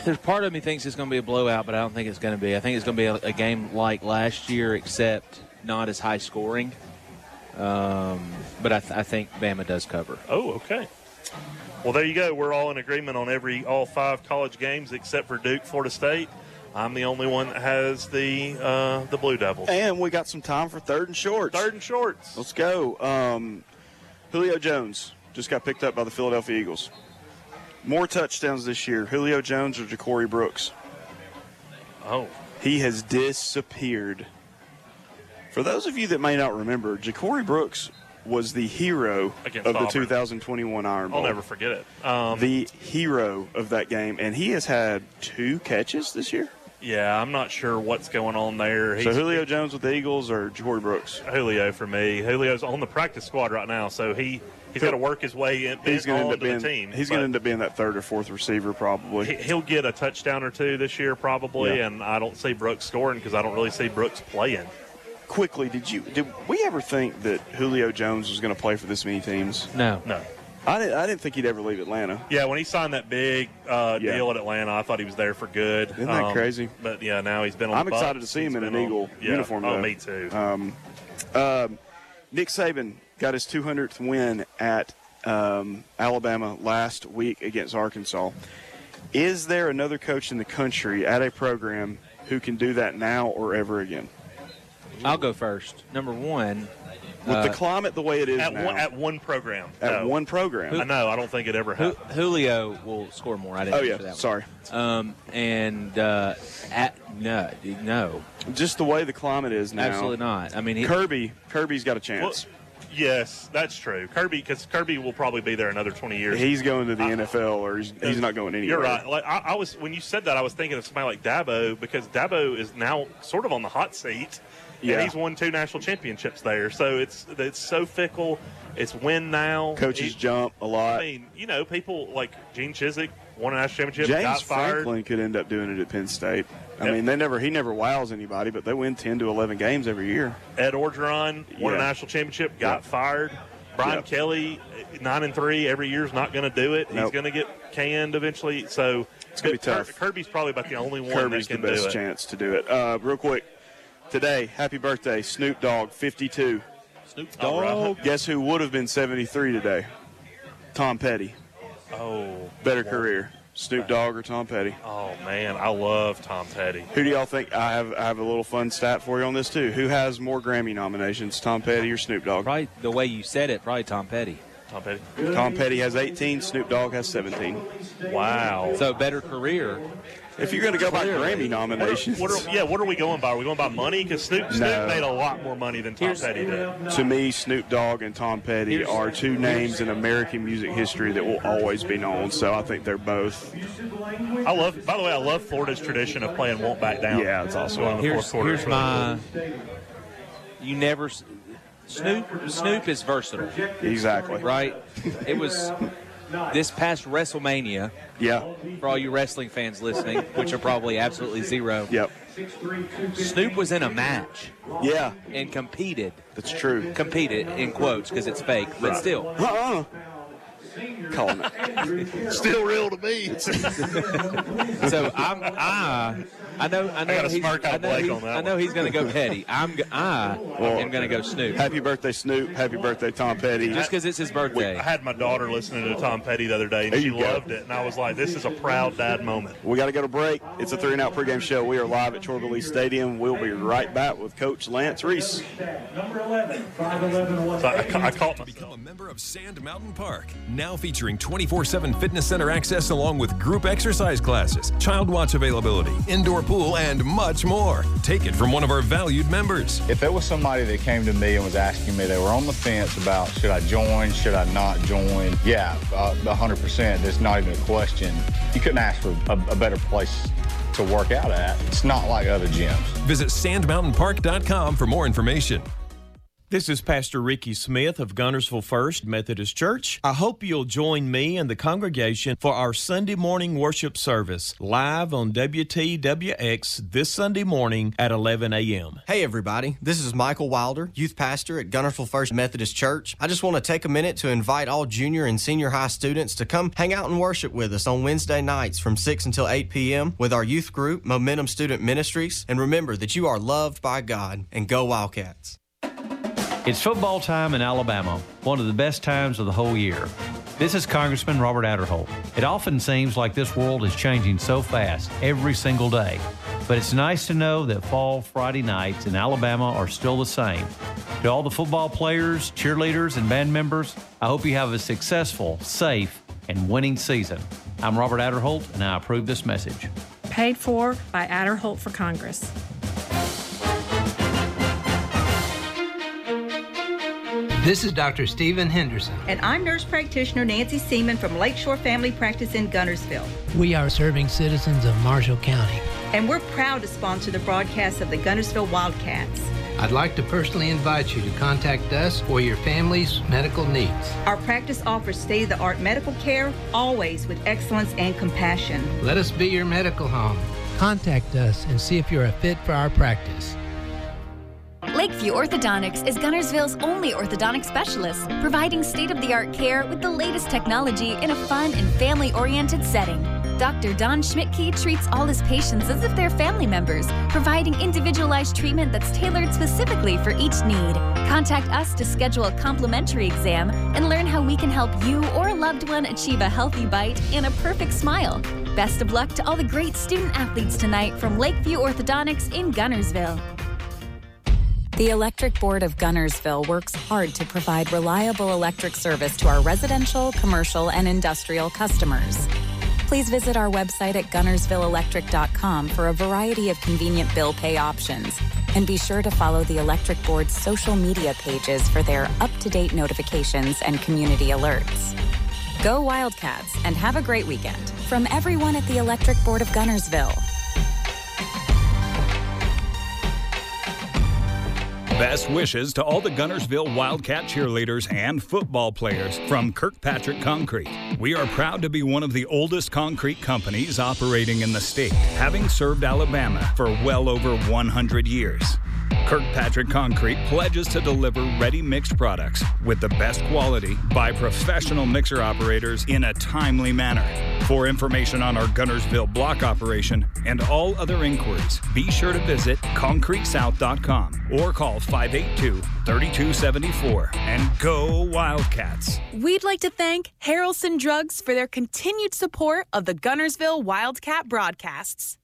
there's part of me thinks it's going to be a blowout, but I don't think it's going to be. I think it's going to be a, a game like last year, except not as high scoring. Um, but I, th- I think Bama does cover. Oh, okay. Well, there you go. We're all in agreement on every all five college games except for Duke, Florida State. I'm the only one that has the uh, the Blue Devils. And we got some time for third and shorts. Third and shorts. Let's go. Um, Julio Jones just got picked up by the Philadelphia Eagles. More touchdowns this year, Julio Jones or Ja'Cory Brooks? Oh. He has disappeared. For those of you that may not remember, Ja'Cory Brooks was the hero Against of the Auburn. 2021 Iron Bowl. I'll never forget it. Um, the hero of that game, and he has had two catches this year. yeah, I'm not sure what's going on there. so Julio Jones with the Eagles or Ja'Cory Brooks? Julio for me. Julio's on the practice squad right now, so he he's got to work his way in, He's going to end up being the team. he's going to end up being that third or fourth receiver probably. he- He'll get a touchdown or two this year probably, Yeah. and I don't see Brooks scoring because I don't really see Brooks playing. Quickly, did you did we ever think that Julio Jones was going to play for this many teams? No, no. I didn't. I didn't think he'd ever leave Atlanta. Yeah, when he signed that big uh, Yeah. deal at Atlanta, I thought he was there for good. Isn't that crazy? But yeah, now he's been on. I'm the excited to see him in an on- Eagle yeah. uniform. Oh, though. me too. Um, um, Nick Saban got his 200th win at um, Alabama last week against Arkansas. Is there another coach in the country at a program who can do that now or ever again? I'll go first. Number one, With uh, the climate the way it is at now, one, at one program. At No. one program. I know. I don't think it ever happened. Julio will score more. I didn't. Oh, yeah. that. Sorry. Um, and uh, at no, no, just the way the climate is now. absolutely not. I mean, he, Kirby, Kirby's got a chance. Yes, that's true. Kirby, because Kirby will probably be there another 20 years. he's going to the NFL, or he's, he's not going anywhere. You're right. Like I, I was when you said that, I was thinking of somebody like Dabo because Dabo is now sort of on the hot seat, Yeah. and he's won two national championships there. So it's it's so fickle. It's win now. Coaches He- jump a lot. I mean, you know, people like Gene Chizik won a national championship, James got fired. Franklin could end up doing it at Penn State. I Yep. mean, they never he never wows anybody, but they win ten to eleven games every year. Ed Orgeron won a national championship, got Yep. fired. Brian Yep. Kelly, nine and three every year is not going to do it. He's going to get canned eventually. So It's gonna be Kir- tough. Kirby's probably about the only one Kirby's that the best do it. chance to do it. Uh, real quick, today, happy birthday, Snoop Dogg, fifty-two. Snoop Dogg. Dogg. Guess who would have been seventy-three today? Tom Petty. Oh, Better career, Snoop Dogg or Tom Petty? Oh man, I love Tom Petty. Who do y'all think? I have I have a little fun stat for you on this too. Who has more Grammy nominations, Tom Petty or Snoop Dogg? probably the way you said it, probably Tom Petty. Tom Petty. Tom Petty has 18. Snoop Dogg has 17. Wow. So better career. If you're going to go by Grammy nominations, What are, yeah, what are we going by? Are we going by money? Because Snoop, Snoop No. made a lot more money than Tom Petty did. to me, Snoop Dogg and Tom Petty Here's- are two names in American music history that will always be known. So I think they're both. I love. By the way, I love Florida's tradition of playing "Won't Back Down." Yeah, it's awesome. Going in the Here's, fourth quarter. here's It's really my. You never. Snoop Snoop is versatile. Exactly. Right. It was this past WrestleMania. Yeah. For all you wrestling fans listening, which are probably absolutely zero. Yep. Snoop was in a match. Yeah. And competed. That's true. Competed in quotes because it's fake, but Right. still. Uh-uh. Calling it. Still real to me. so I'm I I know I know I got a he's, smirk out I know, Blake he's, on that I know one. he's going to go petty. I'm g- I am going to go Snoop. Happy birthday, Snoop. Happy birthday, Tom Petty. Just because it's his birthday. I had my daughter listening to Tom Petty the other day, and There she go. loved it. And I was like, "This is a proud dad moment." We got to go to break. It's a three and out pregame show. We are live at Chorley Stadium. We'll be right back with Coach Lance Reese. Number 11, 5'11", So I, ca- I caught my Become a member of Sand Mountain Park. Now featuring 24 7 fitness center access along with group exercise classes, child watch availability, indoor pool, and much more. Take it from one of our valued members. If it was somebody that came to me and was asking me, they were on the fence about should I join, should I not join, yeah, uh, 100%. There's not even a question. You couldn't ask for a, a better place to work out at. It's not like other gyms. Visit sandmountainpark.com for more information. This is Pastor Ricky Smith of Guntersville First Methodist Church. I hope you'll join me and the congregation for our Sunday morning worship service live on WTWX this Sunday morning at 11 a.m. Hey, everybody. This is Michael Wilder, youth pastor at Guntersville First Methodist Church. I just want to take a minute to invite all junior and senior high students to come hang out and worship with us on Wednesday nights from 6 until 8 p.m. with our youth group, Momentum Student Ministries. And remember that you are loved by God and go Wildcats. It's football time in Alabama, one of the best times of the whole year. This is Congressman Robert Aderholt. It often seems like this world is changing so fast every single day, but it's nice to know that fall Friday nights in Alabama are still the same. To all the football players, cheerleaders, and band members, I hope you have a successful, safe, and winning season. I'm Robert Aderholt, and I approve this message. Paid for by Aderholt for Congress. This is Dr. Stephen Henderson. And I'm nurse practitioner Nancy Seaman from Lakeshore Family Practice in Guntersville. We are serving citizens of Marshall County. And we're proud to sponsor the broadcast of the Guntersville Wildcats. I'd like to personally invite you to contact us for your family's medical needs. Our practice offers state of the art medical care, always with excellence and compassion. Let us be your medical home. Contact us and see if you're a fit for our practice. Lakeview Orthodontics is Guntersville's only orthodontic specialist, providing state of the art care with the latest technology in a fun and family oriented setting. Dr. Don Schmidtke treats all his patients as if they're family members, providing individualized treatment that's tailored specifically for each need. Contact us to schedule a complimentary exam and learn how we can help you or a loved one achieve a healthy bite and a perfect smile. Best of luck to all the great student athletes tonight from Lakeview Orthodontics in Guntersville. The Electric Board of Guntersville works hard to provide reliable electric service to our residential, commercial, and industrial customers. Please visit our website at guntersvilleelectric.com for a variety of convenient bill pay options. And be sure to follow the Electric Board's social media pages for their up to date notifications and community alerts. Go Wildcats and have a great weekend from everyone at the Electric Board of Guntersville. Best wishes to all the Guntersville Wildcat cheerleaders and football players from Kirkpatrick Concrete. We are proud to be one of the oldest concrete companies operating in the state, having served Alabama for well over 100 years. Kirkpatrick Concrete pledges to deliver ready mixed products with the best quality by professional mixer operators in a timely manner. For information on our Guntersville block operation and all other inquiries, be sure to visit concretesouth.com or call 582 3274 and go Wildcats. We'd like to thank Harrelson Drugs for their continued support of the Guntersville Wildcat broadcasts.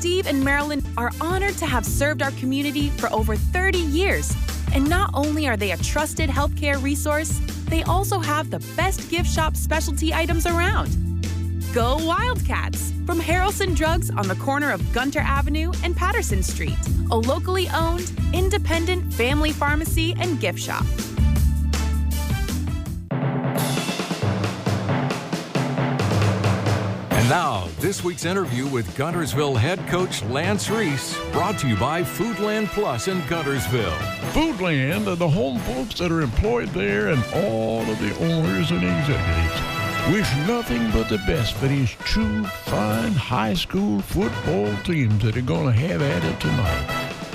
Steve and Marilyn are honored to have served our community for over 30 years. And not only are they a trusted healthcare resource, they also have the best gift shop specialty items around. Go Wildcats! From Harrelson Drugs on the corner of Gunter Avenue and Patterson Street, a locally owned, independent family pharmacy and gift shop. Now, this week's interview with Guntersville head coach Lance Reese, brought to you by Foodland Plus in Guntersville. Foodland and the home folks that are employed there and all of the owners and executives. Wish nothing but the best for these two fine high school football teams that are going to have at it tonight.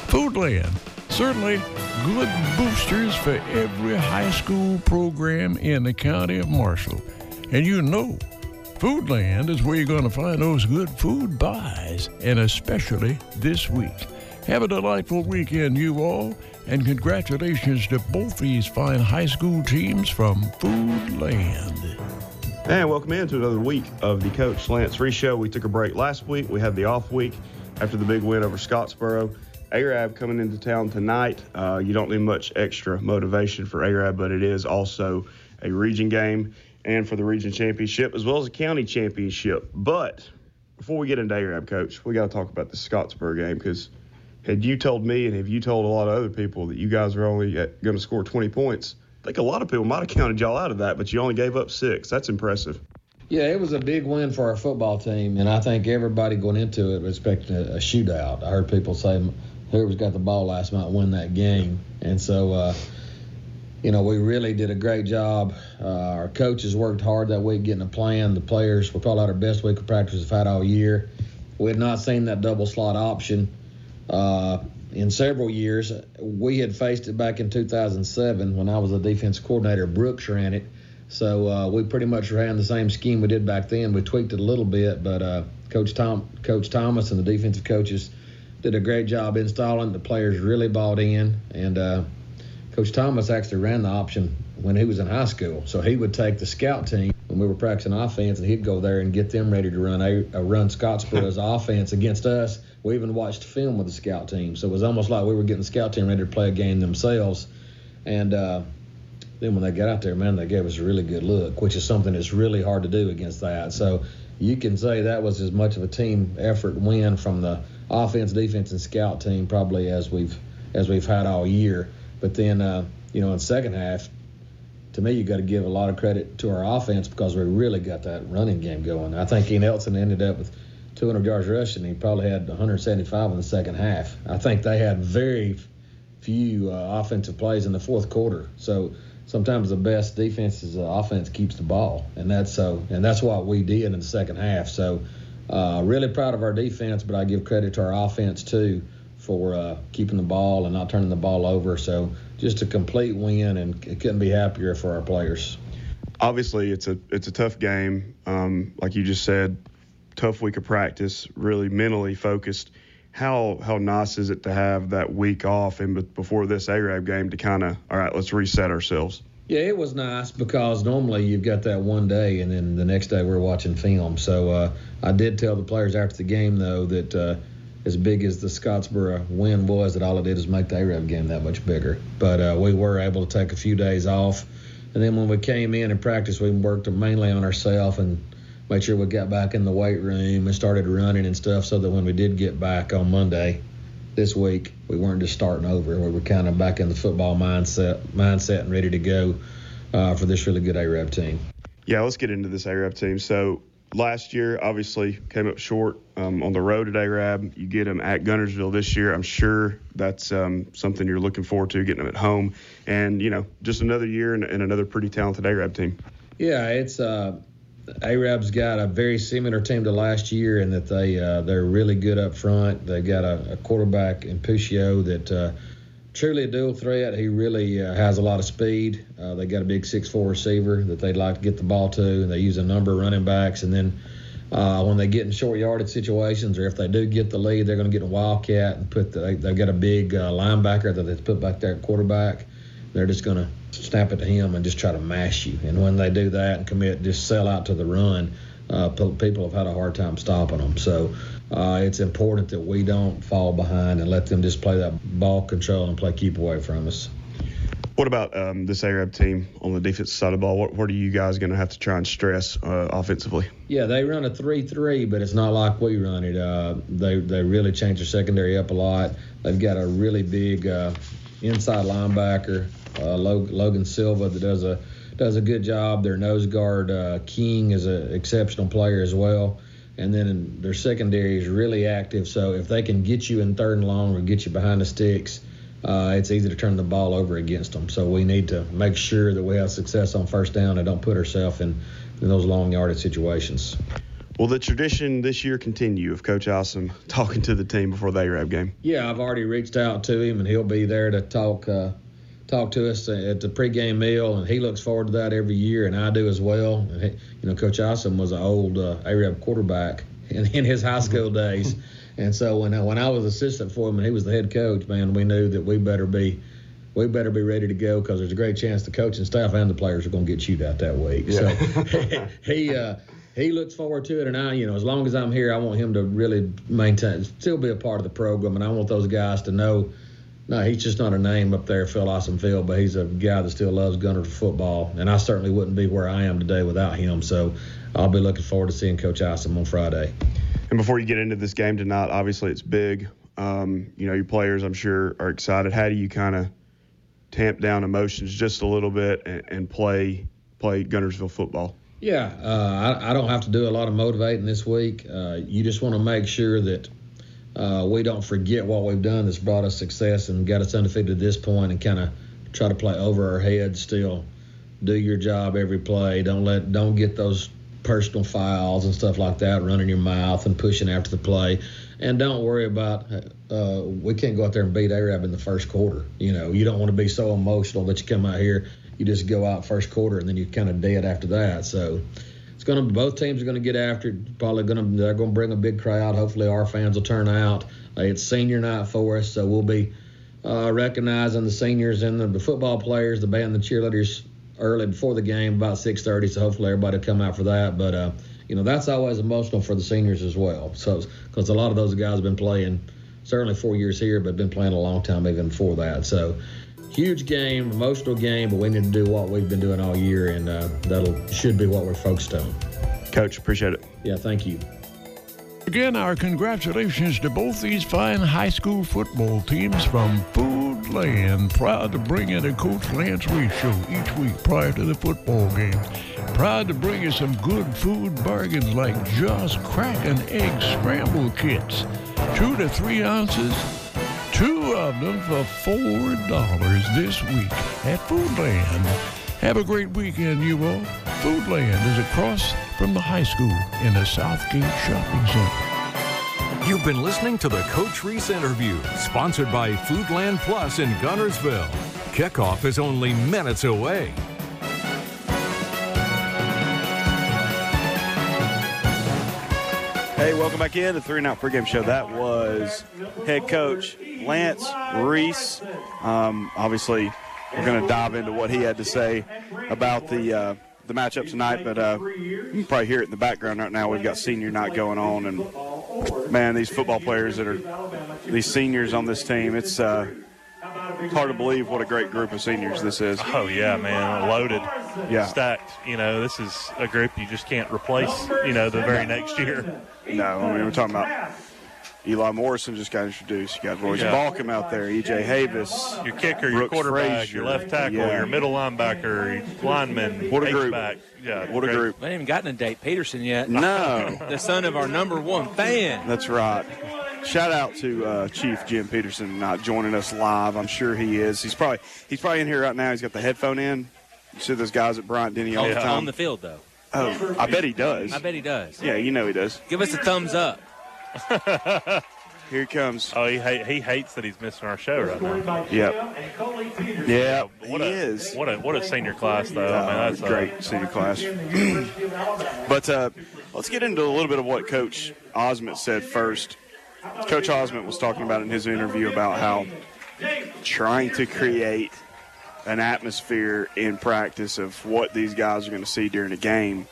Foodland, certainly good boosters for every high school program in the county of Marshall. And you know, Foodland is where you're going to find those good food buys, and especially this week. Have a delightful weekend, you all, and congratulations to both these fine high school teams from Foodland. And welcome into another week of the Coach Lance Reese Show. We took a break last week. We had the off week after the big win over Scottsboro. Arab coming into town tonight. Uh, you don't need much extra motivation for Arab, but it is also a region game and for the region championship as well as a county championship. But before we get into Arab, coach, we got to talk about the Scottsboro game because had you told me and have you told a lot of other people that you guys were only going to score 20 points, I think a lot of people might have counted y'all out of that, but you only gave up six. That's impressive. Yeah, it was a big win for our football team, and I think everybody going into it was expecting a, shootout. I heard people say whoever's got the ball last night win that game, and so uh, you know we really did a great job. Uh, our coaches worked hard that week getting a plan. The players we probably had our best week of practice we've had all year. We had not seen that double slot option. Uh, in several years. We had faced it back in 2007 when I was a defense coordinator. Brooks ran it. So uh, we pretty much ran the same scheme we did back then. We tweaked it a little bit, but uh, Coach Tom, Coach Thomas, and the defensive coaches did a great job installing. The players really bought in, and uh, Coach Thomas actually ran the option when he was in high school. So he would take the scout team when we were practicing offense, and he'd go there and get them ready to run a, a run Scottsboro's offense against us. We even watched film with the scout team, so it was almost like we were getting the scout team ready to play a game themselves. And uh, then when they got out there, man, they gave us a really good look, which is something that's really hard to do against that. So you can say that was as much of a team effort win from the offense, defense, and scout team probably as we've as we've had all year. But then, uh, you know, in second half, to me, you got to give a lot of credit to our offense because we really got that running game going. I think Ian Elson ended up with 200 yards rushing. He probably had 175 in the second half. I think they had very few uh, offensive plays in the fourth quarter. So sometimes the best defense is the offense keeps the ball, and that's so, and that's what we did in the second half. So uh, really proud of our defense, but I give credit to our offense too for uh, keeping the ball and not turning the ball over. So just a complete win, and it couldn't be happier for our players. Obviously, it's a it's a tough game. Um, like you just said, tough week of practice. Really mentally focused. How how nice is it to have that week off and before this Arab game to kind of all right, let's reset ourselves. Yeah, it was nice because normally you've got that one day and then the next day we're watching film. So uh, I did tell the players after the game though that uh, as big as the Scottsboro win was, that all it did is make the Arab game that much bigger. But uh, we were able to take a few days off, and then when we came in and practiced, we worked mainly on ourselves and made sure we got back in the weight room and started running and stuff, so that when we did get back on Monday this week, we weren't just starting over. We were kind of back in the football mindset, mindset and ready to go uh, for this really good Arab team. Yeah, let's get into this Arab team. So last year, obviously came up short um, on the road at Arab. You get them at Guntersville this year. I'm sure that's um, something you're looking forward to, getting them at home, and you know, just another year and, and another pretty talented Arab team. Yeah, it's uh, Arab's got a very similar team to last year in that they uh, they're really good up front. They've got a, a quarterback in Puccio that. Uh, truly a dual threat. He really uh, has a lot of speed. Uh, they got a big six-four receiver that they'd like to get the ball to, and they use a number of running backs. And then uh, when they get in short yardage situations, or if they do get the lead, they're going to get a wildcat and put. The, they, they've got a big uh, linebacker that they put back there at quarterback. They're just going to snap it to him and just try to mash you. And when they do that and commit, just sell out to the run. Uh, people have had a hard time stopping them. So uh, it's important that we don't fall behind and let them just play that ball control and play keep away from us. What about um, this Arab team on the defensive side of the ball? What, what are you guys going to have to try and stress uh, offensively? Yeah, they run a three-three, but it's not like we run it. Uh, they they really change their secondary up a lot. They've got a really big uh, inside linebacker, uh, Logan Silva, that does a does a good job. Their nose guard uh, King is an exceptional player as well and then their secondary is really active. So if they can get you in third and long or get you behind the sticks, uh, it's easy to turn the ball over against them. So we need to make sure that we have success on first down and don't put ourselves in, in those long yardage situations. Will the tradition this year continue of Coach Ozmint talking to the team before the Arab game? Yeah, I've already reached out to him, and he'll be there to talk uh, talk to us at the pregame meal, and he looks forward to that every year, and I do as well. And he, you know, Coach Ozmint was an old uh, Arab quarterback in, in his high school days, and so when I, when I was assistant for him and he was the head coach, man, we knew that we better be we better be ready to go because there's a great chance the coaching staff and the players are going to get chewed out that week. Yeah. So he uh, he looks forward to it, and I, you know, as long as I'm here, I want him to really maintain, still be a part of the program, and I want those guys to know no, he's just not a name up there, Phil Ozmint but he's a guy that still loves Gunner football, and I certainly wouldn't be where I am today without him. So I'll be looking forward to seeing Coach Ozmint on Friday. And before you get into this game tonight, obviously it's big. Um, you know, your players, I'm sure, are excited. How do you kind of tamp down emotions just a little bit and, and play play Guntersville football? Yeah, uh, I, I, don't have to do a lot of motivating this week. Uh, you just want to make sure that uh, we don't forget what we've done that's brought us success and got us undefeated to this point and kind of try to play over our heads still. Do your job every play. Don't let don't get those personal fouls and stuff like that running your mouth and pushing after the play. And don't worry about uh, we can't go out there and beat Arab in the first quarter. You know, you don't want to be so emotional that you come out here, you just go out first quarter and then you're kind of dead after that. So going to both teams are going to get after it. Probably going to they're going to bring a big crowd. Hopefully, our fans will turn out. Uh, it's senior night for us, so we'll be uh, recognizing the seniors and the, the, football players, the band, the cheerleaders early before the game, about 6:30. So hopefully, everybody will come out for that. But uh, you know, that's always emotional for the seniors as well. So because a lot of those guys have been playing certainly four years here, but been playing a long time even before that. So huge game, emotional game, but we need to do what we've been doing all year, and uh, that'll should be what we're focused on. Coach, appreciate it. Yeah, thank you. Again, our congratulations to both these fine high school football teams from Foodland. Proud to bring you the Coach Lance Reese Show each week prior to the football game. Proud to bring you some good food bargains like Just Crack an Egg Scramble Kits. Two to three ounces, two of them for $4 this week at Foodland. Have a great weekend, you all. Foodland is across from the high school in the Southgate Shopping Center. You've been listening to the Coach Reese interview, sponsored by Foodland Plus in Guntersville. Kickoff is only minutes away. Hey, welcome back in the Three and Out Pregame Show. That was head coach Lance Reese. Um, obviously, we're going to dive into what he had to say about the uh, the matchup tonight, but uh, you can probably hear it in the background right now. We've got senior night going on, and man, these football players that are these seniors on this team, it's uh, hard to believe what a great group of seniors this is. Oh yeah, man, loaded, Yeah. stacked. You know, this is a group you just can't replace. You know, the very next year. No, I mean we're talking about Eli Morrison just got introduced. You got Royce Yeah. Balkum out there, EJ Havis, Your kicker, your Brooks quarterback, Frazier. your left tackle, Yeah. your middle linebacker, your lineman, What a group. H-back. Yeah, What a great. group. We haven't even gotten to Date Peterson yet. No. the son of our number one fan. That's right. Shout out to uh, Chief Jim Peterson not joining us live. I'm sure he is. He's probably he's probably in here right now. He's got the headphone in. You see those guys at Bryant Denny all the time. On the field, though. oh, I bet he does. I bet he does. Yeah, you know he does. Give us a thumbs up. Here he comes. Oh, he, hate, he hates that he's missing our show right now. Yep. Yeah, What he a, is. What a what a senior class though. Uh, I mean, that's uh, great senior class. but uh, let's get into a little bit of what Coach Ozmint said first. Coach Ozmint was talking about in his interview about how trying to create an atmosphere in practice of what these guys are going to see during a game.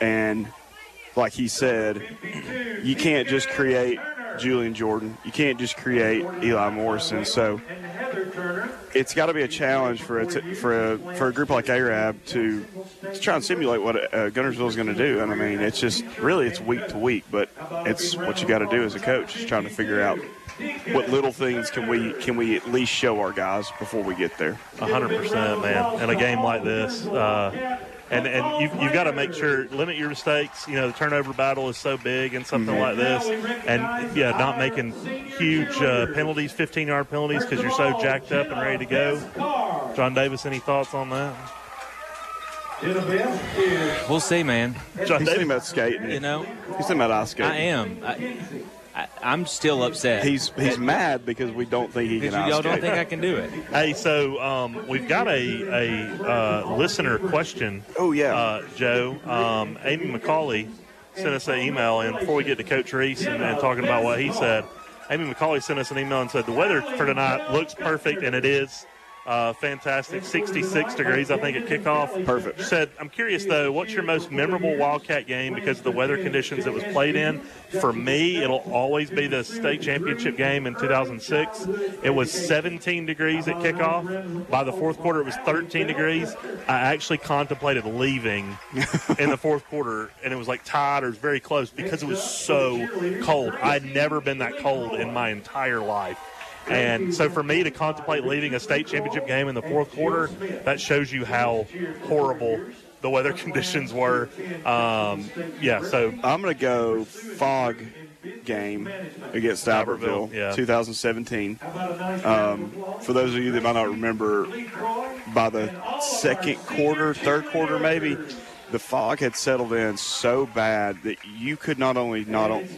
And like he said, you can't just create Julian Jordan. You can't just create Eli Morrison. So it's got to be a challenge for a t- for a for a group like Arab to, to try and simulate what uh, Guntersville is going to do. And I mean, it's just really it's week to week, but it's what you got to do as a coach is trying to figure out what little things can we can we at least show our guys before we get there. A hundred percent, man. In a game like this, uh, and and you've, you've got to make sure limit your mistakes. You know, the turnover battle is so big and something like this, and yeah, not making huge uh, penalties, fifteen yard penalties, because you're so jacked up and ready to go. John Davis, any thoughts on that? We'll see, man. He's thinking about skating. You know, He's thinking about ice skating. I am. I, I, I'm still upset. He's he's mad because we don't think he can y'all don't think I can do it. Hey, so um, we've got a, a uh, listener question. Oh yeah, uh, Joe. Um, Amy McCauley sent us an email, and before we get to Coach Reese and, and talking about what he said, Amy McCauley sent us an email and said the weather for tonight looks perfect, and it is. Uh, fantastic, 66 degrees, I think, at kickoff. Perfect. Said, I'm curious though, what's your most memorable Wildcat game because of the weather conditions it was played in? For me, it'll always be the state championship game in 2006. It was 17 degrees at kickoff. By the fourth quarter, it was 13 degrees. I actually contemplated leaving in the fourth quarter, and it was like tied or very close because it was so cold. I'd never been that cold in my entire life. And so for me to contemplate leaving a state championship game in the fourth quarter, that shows you how horrible the weather conditions were. Um, yeah, so I'm going to go fog game against Albertville, yeah. 2017. Um, for those of you that might not remember, by the second quarter, third quarter maybe, the fog had settled in so bad that you could not only not on,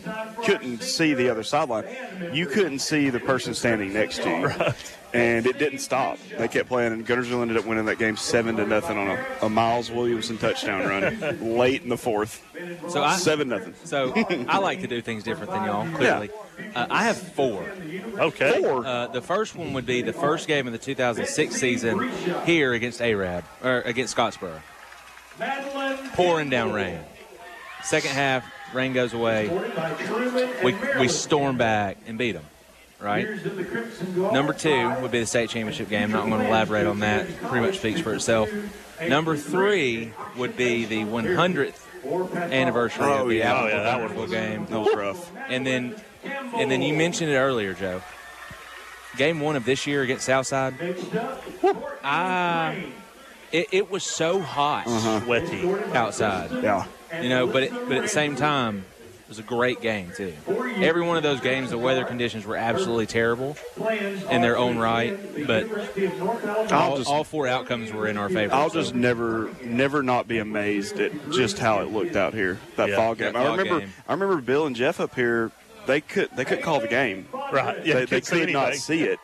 couldn't see the other sideline, you couldn't see the person standing next to you. And it didn't stop. They kept playing, and Guntersville ended up winning that game seven to nothing on a, a Miles Williamson touchdown run late in the fourth. So I seven nothing. So I like to do things different than y'all. Clearly, uh, I have four. Okay. Four. Uh, the first one would be the first game of the 2006 season here against Arab or against Scottsboro. Pouring down rain. Second half, rain goes away. We we storm back and beat them. Right. Number two would be the state championship game. Not going to elaborate on that. Pretty much speaks for itself. Number three would be the 100th anniversary Oh, of the yeah. Alabama Oh, yeah, that one was- game. that was rough. And then, and then you mentioned it earlier, Joe. Game one of this year against Southside. I, it, it was so hot, Uh-huh. sweaty outside. Yeah. You know, but it, but at the same time, it was a great game too. Every one of those games, the weather conditions were absolutely terrible in their own right, but all, just- all four outcomes were in our favor. I'll so. just never, never not be amazed at just how it looked out here that Yeah, fall game. that I remember, game. I remember Bill and Jeff up here. They could, they couldn't call the game. Right. Yeah, they, they couldn't see not see it.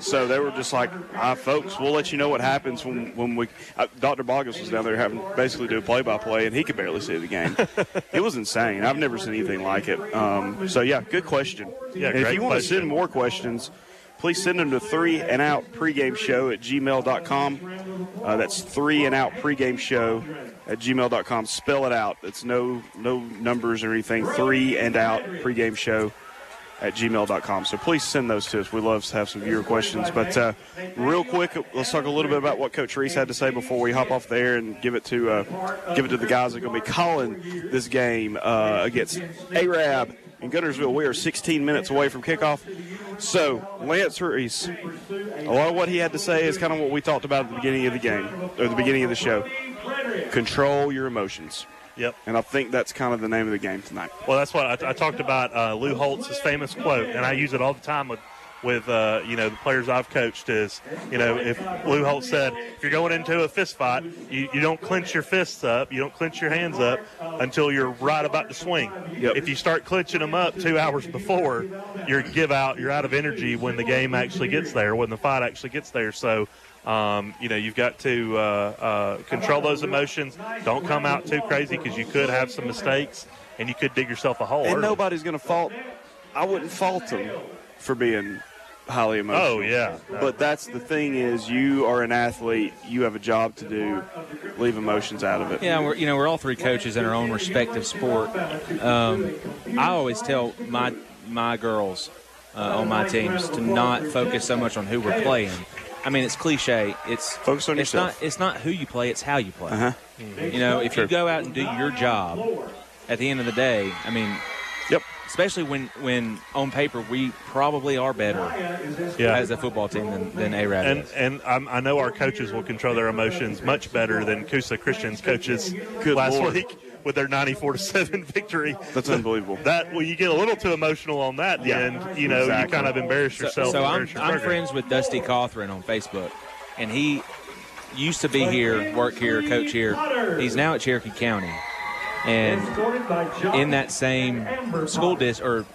So they were just like, "Ah, folks, we'll let you know what happens when when we." Uh, Dr. Bogus was down there having basically do a play-by-play, and he could barely see the game. it was insane. I've never seen anything like it. Um, so yeah, good question. Yeah, if you want to send more questions, please send them to three and out pregame show at gmail.com. Uh, that's three and out pregame show at gmail.com. Spell it out. It's no no numbers or anything. Three and out pregame show at gmail.com. So please send those to us. We love to have some viewer questions. But uh, real quick, let's talk a little bit about what Coach Reese had to say before we hop off the air and give it to uh, give it to the guys that are going to be calling this game uh, against Arab in Guntersville. We are 16 minutes away from kickoff. So Lance Reese, a lot of what he had to say is kind of what we talked about at the beginning of the game or the beginning of the show. Control your emotions. Yep. And I think that's kind of the name of the game tonight. Well, that's what I, I talked about. Uh, Lou Holtz's famous quote, and I use it all the time with, with uh, you know the players I've coached. Is you know if Lou Holtz said if you're going into a fist fight, you, you don't clench your fists up, you don't clench your hands up until you're right about to swing. Yep. If you start clenching them up two hours before, you're give out, you're out of energy when the game actually gets there, when the fight actually gets there. So. Um, you know, you've got to uh, uh, control those emotions. Don't come out too crazy because you could have some mistakes and you could dig yourself a hole. And early. nobody's going to fault. I wouldn't fault them for being highly emotional. Oh, yeah. But that's the thing is, you are an athlete. You have a job to do. Leave emotions out of it. Yeah, we're you know we're all three coaches in our own respective sport. Um, I always tell my my girls uh, on my teams to not focus so much on who we're playing. I mean, it's cliche. It's Focus on it's yourself. not it's not who you play. It's how you play. Uh-huh. You know, if True. you go out and do your job, at the end of the day, I mean, yep. Especially when when on paper we probably are better Yeah. as a football team than than Arab and is. and I'm, I know our coaches will control their emotions much better than Coosa Christian's coaches Good last Lord. week with their 94 to seven victory. That's unbelievable. That well, you get a little too emotional on that, Yeah. and you know Exactly. you kind of embarrass So, yourself. so I'm, your I'm friends with Dusty Cawthron on Facebook, and he used to be here, work here, coach here. He's now at Cherokee County, and in that same school district or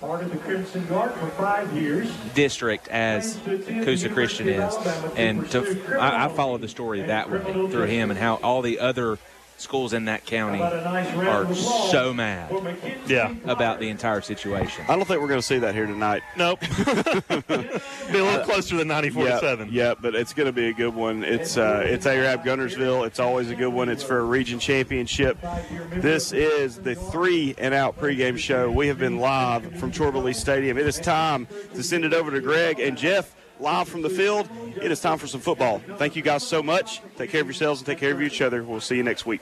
Part of the Crimson Guard for five years. district as Coosa Christian is, and to, I, I follow the story that way through him and how all the other schools in that county are so mad yeah. about the entire situation. I don't think we're going to see that here tonight. Nope. be a little closer than 94 yeah, to seven. Yeah, but it's going to be a good one. It's uh, it's Arab Guntersville. It's always a good one. It's for a region championship. This is the three and out pregame show. We have been live from Chorba Stadium. It is time to send it over to Greg and Jeff. Live from the field, it is time for some football. Thank you guys so much. Take care of yourselves and take care of each other. We'll see you next week.